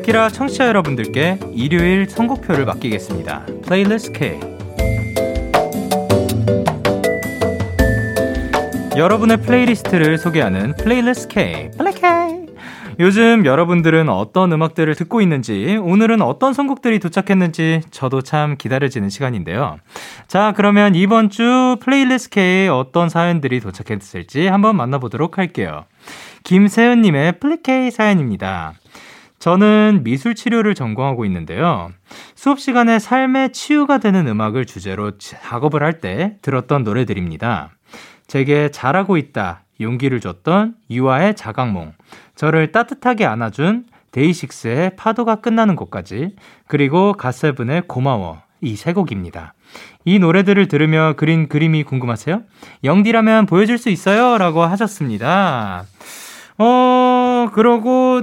데키라 청취자 여러분들께 일요일 선곡표를 맡기겠습니다. Playlist K. 여러분의 playlist를 소개하는 playlist K. Play K. 요즘 여러분들은 어떤 음악들을 듣고 있는지, 오늘은 어떤 선곡들이 도착했는지 저도 참 기다려지는 시간인데요. 자, 그러면 이번 주 playlist K에 어떤 사연들이 도착했을지 한번 만나보도록 할게요. 김세은님의 플리케이 사연입니다. 저는 미술 치료를 전공하고 있는데요. 수업 시간에 삶의 치유가 되는 음악을 주제로 작업을 할 때 들었던 노래들입니다. 제게 잘하고 있다, 용기를 줬던 유아의 자각몽, 저를 따뜻하게 안아준 데이식스의 파도가 끝나는 곳까지, 그리고 갓세븐의 고마워, 이 세 곡입니다. 이 노래들을 들으며 그린 그림이 궁금하세요? 영디라면 보여줄 수 있어요? 라고 하셨습니다. 어, 그러고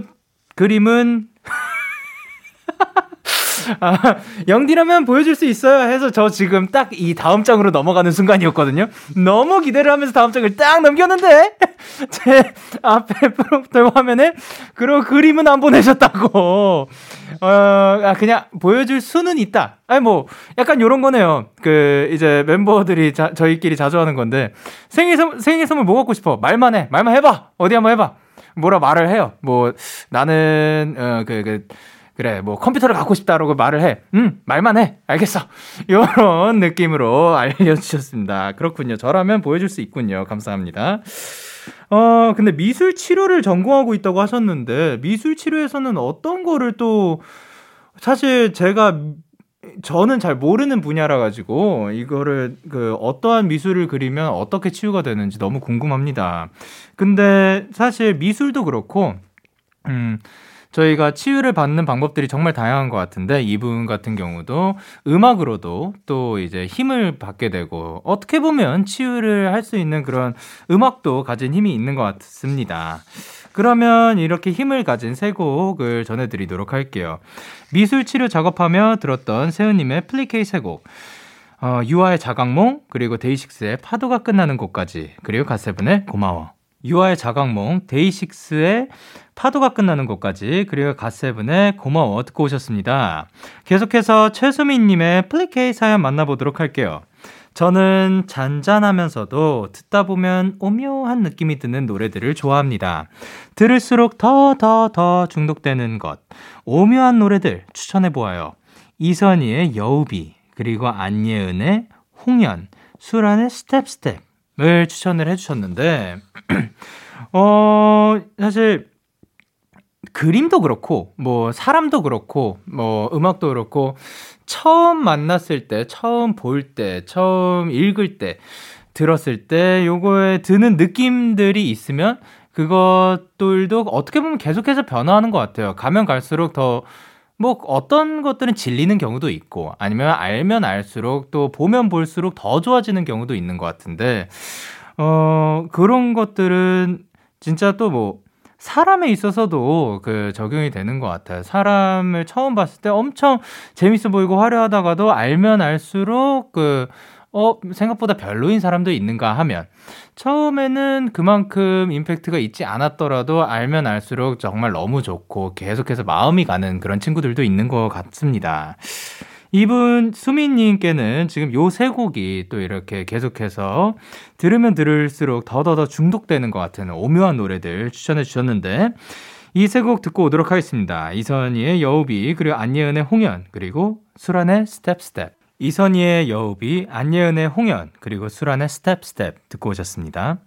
그림은 아, 영디라면 보여줄 수 있어요 해서 저 지금 딱 이 다음 장으로 넘어가는 순간이었거든요. 너무 기대를 하면서 다음 장을 딱 넘겼는데 제 앞에 프롬프터 화면에 그런 그림은 안 보내셨다고. 어, 아, 그냥 보여줄 수는 있다. 아니, 뭐, 약간 요런 거네요. 그, 이제 멤버들이 자, 저희끼리 자주 하는 건데, 생일, 선, 생일 선물 뭐 갖고 싶어? 말만 해. 말만 해봐. 어디 한번 해봐. 뭐라 말을 해요. 뭐, 나는, 어, 그, 그, 그래, 뭐 컴퓨터를 갖고 싶다라고 말을 해. 음, 말만 해. 알겠어. 요런 느낌으로 알려주셨습니다. 그렇군요. 저라면 보여줄 수 있군요. 감사합니다. 어, 근데 미술 치료를 전공하고 있다고 하셨는데, 미술 치료에서는 어떤 거를 또, 사실 제가, 저는 잘 모르는 분야라 가지고, 이거를, 그, 어떠한 미술을 그리면 어떻게 치유가 되는지 너무 궁금합니다. 근데 사실 미술도 그렇고, 음, 저희가 치유를 받는 방법들이 정말 다양한 것 같은데 이분 같은 경우도 음악으로도 또 이제 힘을 받게 되고 어떻게 보면 치유를 할 수 있는 그런 음악도 가진 힘이 있는 것 같습니다. 그러면 이렇게 힘을 가진 세 곡을 전해드리도록 할게요. 미술 치료 작업하며 들었던 세은님의 플리케이 세 곡. 어, 유아의 자각몽, 그리고 데이식스의 파도가 끝나는 곳까지, 그리고 갓세븐의 고마워. 유아의 자각몽, 데이식스의 파도가 끝나는 곳까지, 그리고 갓세븐의 고마워 듣고 오셨습니다. 계속해서 최수민님의 플리케이 사연 만나보도록 할게요. 저는 잔잔하면서도 듣다 보면 오묘한 느낌이 드는 노래들을 좋아합니다. 들을수록 더, 더, 더 중독되는 것. 오묘한 노래들 추천해보아요. 이선희의 여우비, 그리고 안예은의 홍연, 수란의 Step Step을 추천을 해주셨는데, 어, 사실, 그림도 그렇고, 뭐, 사람도 그렇고, 뭐, 음악도 그렇고, 처음 만났을 때, 처음 볼 때, 처음 읽을 때, 들었을 때, 요거에 드는 느낌들이 있으면, 그것들도 어떻게 보면 계속해서 변화하는 것 같아요. 가면 갈수록 더, 뭐, 어떤 것들은 질리는 경우도 있고, 아니면 알면 알수록 또 보면 볼수록 더 좋아지는 경우도 있는 것 같은데, 어, 그런 것들은 진짜 또 뭐, 사람에 있어서도 그 적용이 되는 것 같아요. 사람을 처음 봤을 때 엄청 재밌어 보이고 화려하다가도 알면 알수록 그, 어, 생각보다 별로인 사람도 있는가 하면 처음에는 그만큼 임팩트가 있지 않았더라도 알면 알수록 정말 너무 좋고 계속해서 마음이 가는 그런 친구들도 있는 것 같습니다. 이분 수민님께는 지금 요 세 곡이 또 이렇게 계속해서 들으면 들을수록 더더더 중독되는 것 같은 오묘한 노래들 추천해 주셨는데 이 세 곡 듣고 오도록 하겠습니다. 이선희의 여우비 그리고 안예은의 홍연 그리고 수란의 Step Step 이선희의 여우비 안예은의 홍연 그리고 수란의 Step Step 듣고 오셨습니다.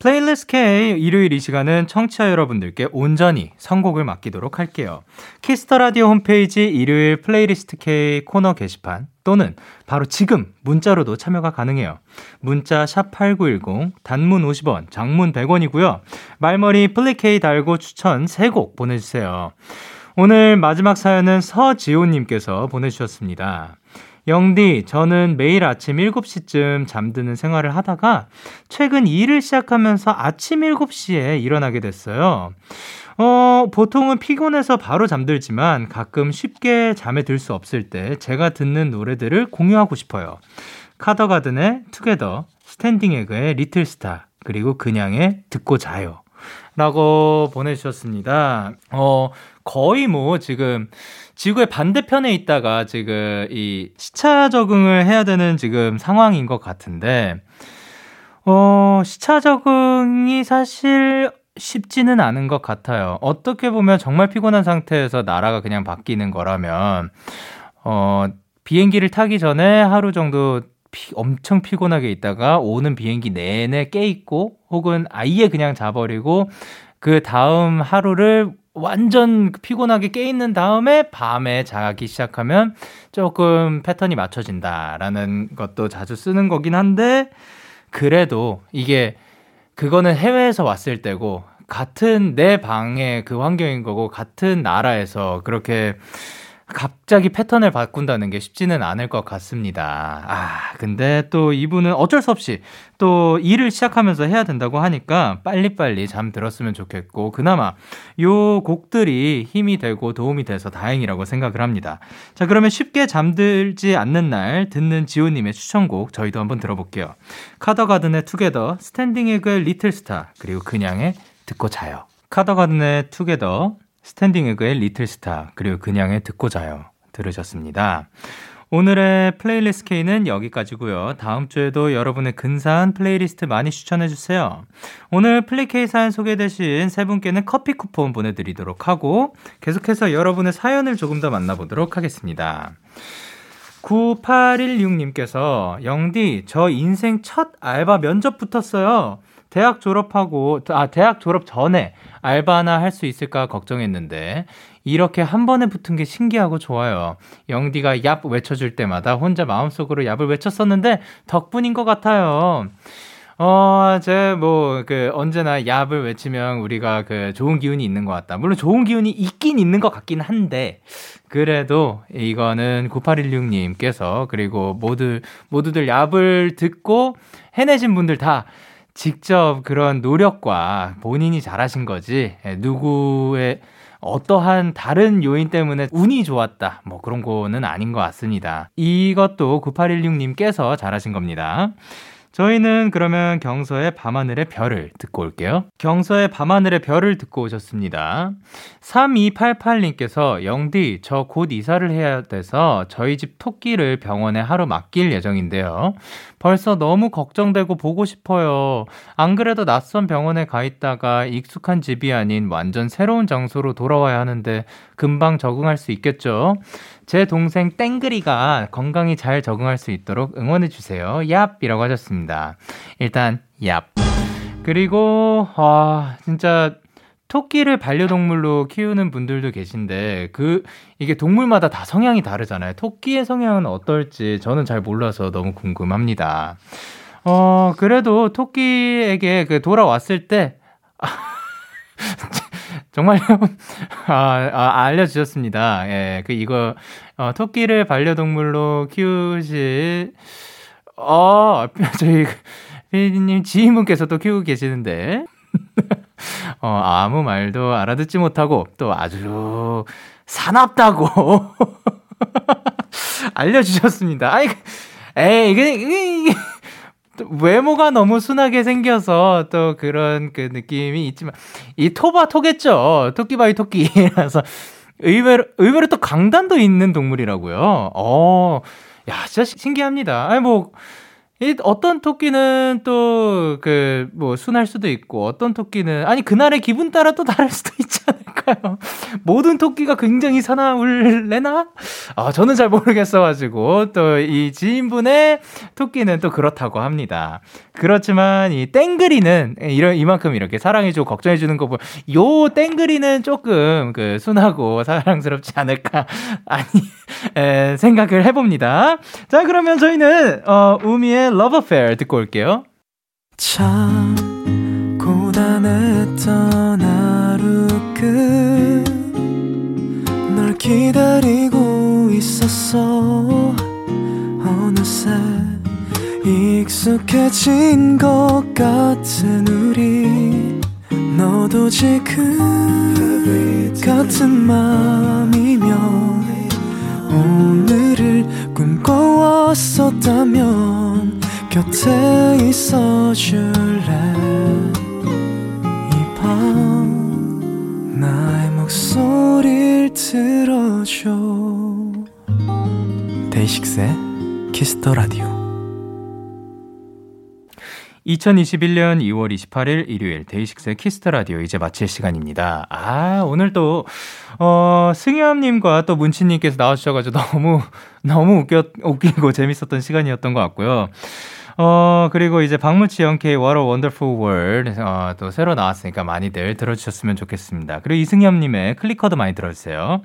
playlist K 일요일 이 시간은 청취자 여러분들께 온전히 선곡을 맡기도록 할게요. Kiss the Radio 홈페이지 일요일 playlist K 코너 게시판 또는 바로 지금 문자로도 참여가 가능해요. 문자 샵8910 단문 50원, 장문 100원이고요. 말머리 플리케이 달고 추천 3곡 보내 주세요. 오늘 마지막 사연은 서지호 님께서 보내 주셨습니다. 영디, 저는 매일 아침 7시쯤 잠드는 생활을 하다가 최근 일을 시작하면서 아침 7시에 일어나게 됐어요. 어, 보통은 피곤해서 바로 잠들지만 가끔 쉽게 잠에 들 수 없을 때 제가 듣는 노래들을 공유하고 싶어요. 카더가든의 Together, 스탠딩 에그의 Little Star, 그리고 그냥의 듣고 자요. 라고 보내주셨습니다. 어, 거의 뭐 지금 지구의 반대편에 있다가 지금 이 시차 적응을 해야 되는 지금 상황인 것 같은데, 어, 시차 적응이 사실 쉽지는 않은 것 같아요. 어떻게 보면 정말 피곤한 상태에서 나라가 그냥 바뀌는 거라면, 어, 비행기를 타기 전에 하루 정도 피, 엄청 피곤하게 있다가 오는 비행기 내내 깨 있고 혹은 아예 그냥 자버리고 그 다음 하루를 완전 피곤하게 깨 있는 다음에 밤에 자기 시작하면 조금 패턴이 맞춰진다라는 것도 자주 쓰는 거긴 한데 그래도 이게 그거는 해외에서 왔을 때고 같은 내 방의 그 환경인 거고 같은 나라에서 그렇게 갑자기 패턴을 바꾼다는 게 쉽지는 않을 것 같습니다. 아, 근데 또 이분은 어쩔 수 없이 또 일을 시작하면서 해야 된다고 하니까 빨리빨리 잠 들었으면 좋겠고, 그나마 요 곡들이 힘이 되고 도움이 돼서 다행이라고 생각을 합니다. 자, 그러면 쉽게 잠들지 않는 날 듣는 지호님의 추천곡 저희도 한번 들어볼게요. 카더가든의 Together, 스탠딩 에그의 Little Star, 그리고 그냥의 듣고 자요. 카더가든의 Together, 스탠딩 에그의 Little Star, 그리고 그냥의 듣고 자요. 들으셨습니다. 오늘의 플레이리스트 K는 여기까지고요. 다음 주에도 여러분의 근사한 플레이리스트 많이 추천해 주세요. 오늘 플리케이 사연 소개되신 세 분께는 커피 쿠폰 보내드리도록 하고 계속해서 여러분의 사연을 조금 더 만나보도록 하겠습니다. 9816님께서 영디 저 인생 첫 알바 면접 붙었어요. 대학 졸업하고 아 대학 졸업 전에 알바나 할 수 있을까 걱정했는데 이렇게 한 번에 붙은 게 신기하고 좋아요. 영디가 얍 외쳐줄 때마다 혼자 마음속으로 얍을 외쳤었는데 덕분인 것 같아요. 어, 제, 뭐, 그, 언제나 얍을 외치면 우리가 그 좋은 기운이 있는 것 같다. 물론 좋은 기운이 있긴 있는 것 같긴 한데, 그래도 이거는 9816님께서, 그리고 모두, 모두들 얍을 듣고 해내신 분들 다 직접 그런 노력과 본인이 잘하신 거지, 예, 누구의, 어떠한 다른 요인 때문에 운이 좋았다. 뭐 그런 거는 아닌 것 같습니다. 이것도 9816님께서 잘하신 겁니다. 저희는 그러면 경서의 밤하늘의 별을 듣고 올게요. 경서의 밤하늘의 별을 듣고 오셨습니다. 3288님께서 영디, 저 곧 이사를 해야 돼서 저희 집 토끼를 병원에 하루 맡길 예정인데요. 벌써 너무 걱정되고 보고 싶어요. 안 그래도 낯선 병원에 가 있다가 익숙한 집이 아닌 완전 새로운 장소로 돌아와야 하는데 금방 적응할 수 있겠죠? 제 동생 땡그리가 건강히 잘 적응할 수 있도록 응원해 주세요. 얍이라고 하셨습니다. 일단, 얍. 그리고, 아, 진짜, 토끼를 반려동물로 키우는 분들도 계신데, 그, 이게 동물마다 다 성향이 다르잖아요. 토끼의 성향은 어떨지 저는 잘 몰라서 너무 궁금합니다. 어, 그래도 토끼에게 그 돌아왔을 때, 정말요? 아, 아, 알려주셨습니다. 예, 그, 이거, 어, 토끼를 반려동물로 키우실, 어, 저희, 피디님 지인분께서도 키우고 계시는데, 어, 아무 말도 알아듣지 못하고, 또 아주 사납다고, 알려주셨습니다. 아이, 에이, 이게, 이게, 외모가 너무 순하게 생겨서 또 그런 그 느낌이 있지만 이 토바 토겠죠. 토끼 by 토끼라서 의외로 의외로 또 강단도 있는 동물이라고요. 어. 야, 진짜 신기합니다. 아니 뭐 이 어떤 토끼는 또 그 뭐 순할 수도 있고 어떤 토끼는 아니 그날의 기분 따라 또 다를 수도 있지 않을까요? 모든 토끼가 굉장히 사나울래나? 아 저는 잘 모르겠어가지고 또 이 지인분의 토끼는 또 그렇다고 합니다. 그렇지만 이 땡그리는 이런 이만큼 이렇게 사랑해주고 걱정해주는 거 보면 요 땡그리는 조금 그 순하고 사랑스럽지 않을까 아니 에, 생각을 해봅니다. 자 그러면 저희는 어 우미의 Love Affair 듣고 올게요. 참 고단했던 하루 끝널 기다리고 있었어. 어느새 익숙해진 것 같은 우리. 너도 지금 같은 맘이면 오늘을 꿈꿔왔었다면 곁에 있어 줄래? 이 밤 나의 목소리를 들어줘. 데이식스의 Kiss the Radio 2021년 2월 28일 일요일 데이식스의 Kiss the Radio 이제 마칠 시간입니다. 아, 오늘 또, 어, 승엽님과 또 문치님께서 나와주셔가지고 너무, 너무 웃겨, 웃기고 재밌었던 시간이었던 것 같고요. 어, 그리고 이제 박문치 영케이 What a Wonderful World, 어, 또 새로 나왔으니까 많이들 들어주셨으면 좋겠습니다. 그리고 이승엽님의 클리커도 많이 들어주세요.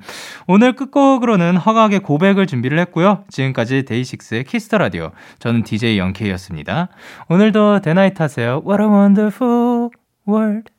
오늘 끝곡으로는 허각의 고백을 준비를 했고요. 지금까지 데이식스의 Kiss the Radio. 저는 DJ 영케이였습니다. 오늘도 데나잇 하세요. What a Wonderful World.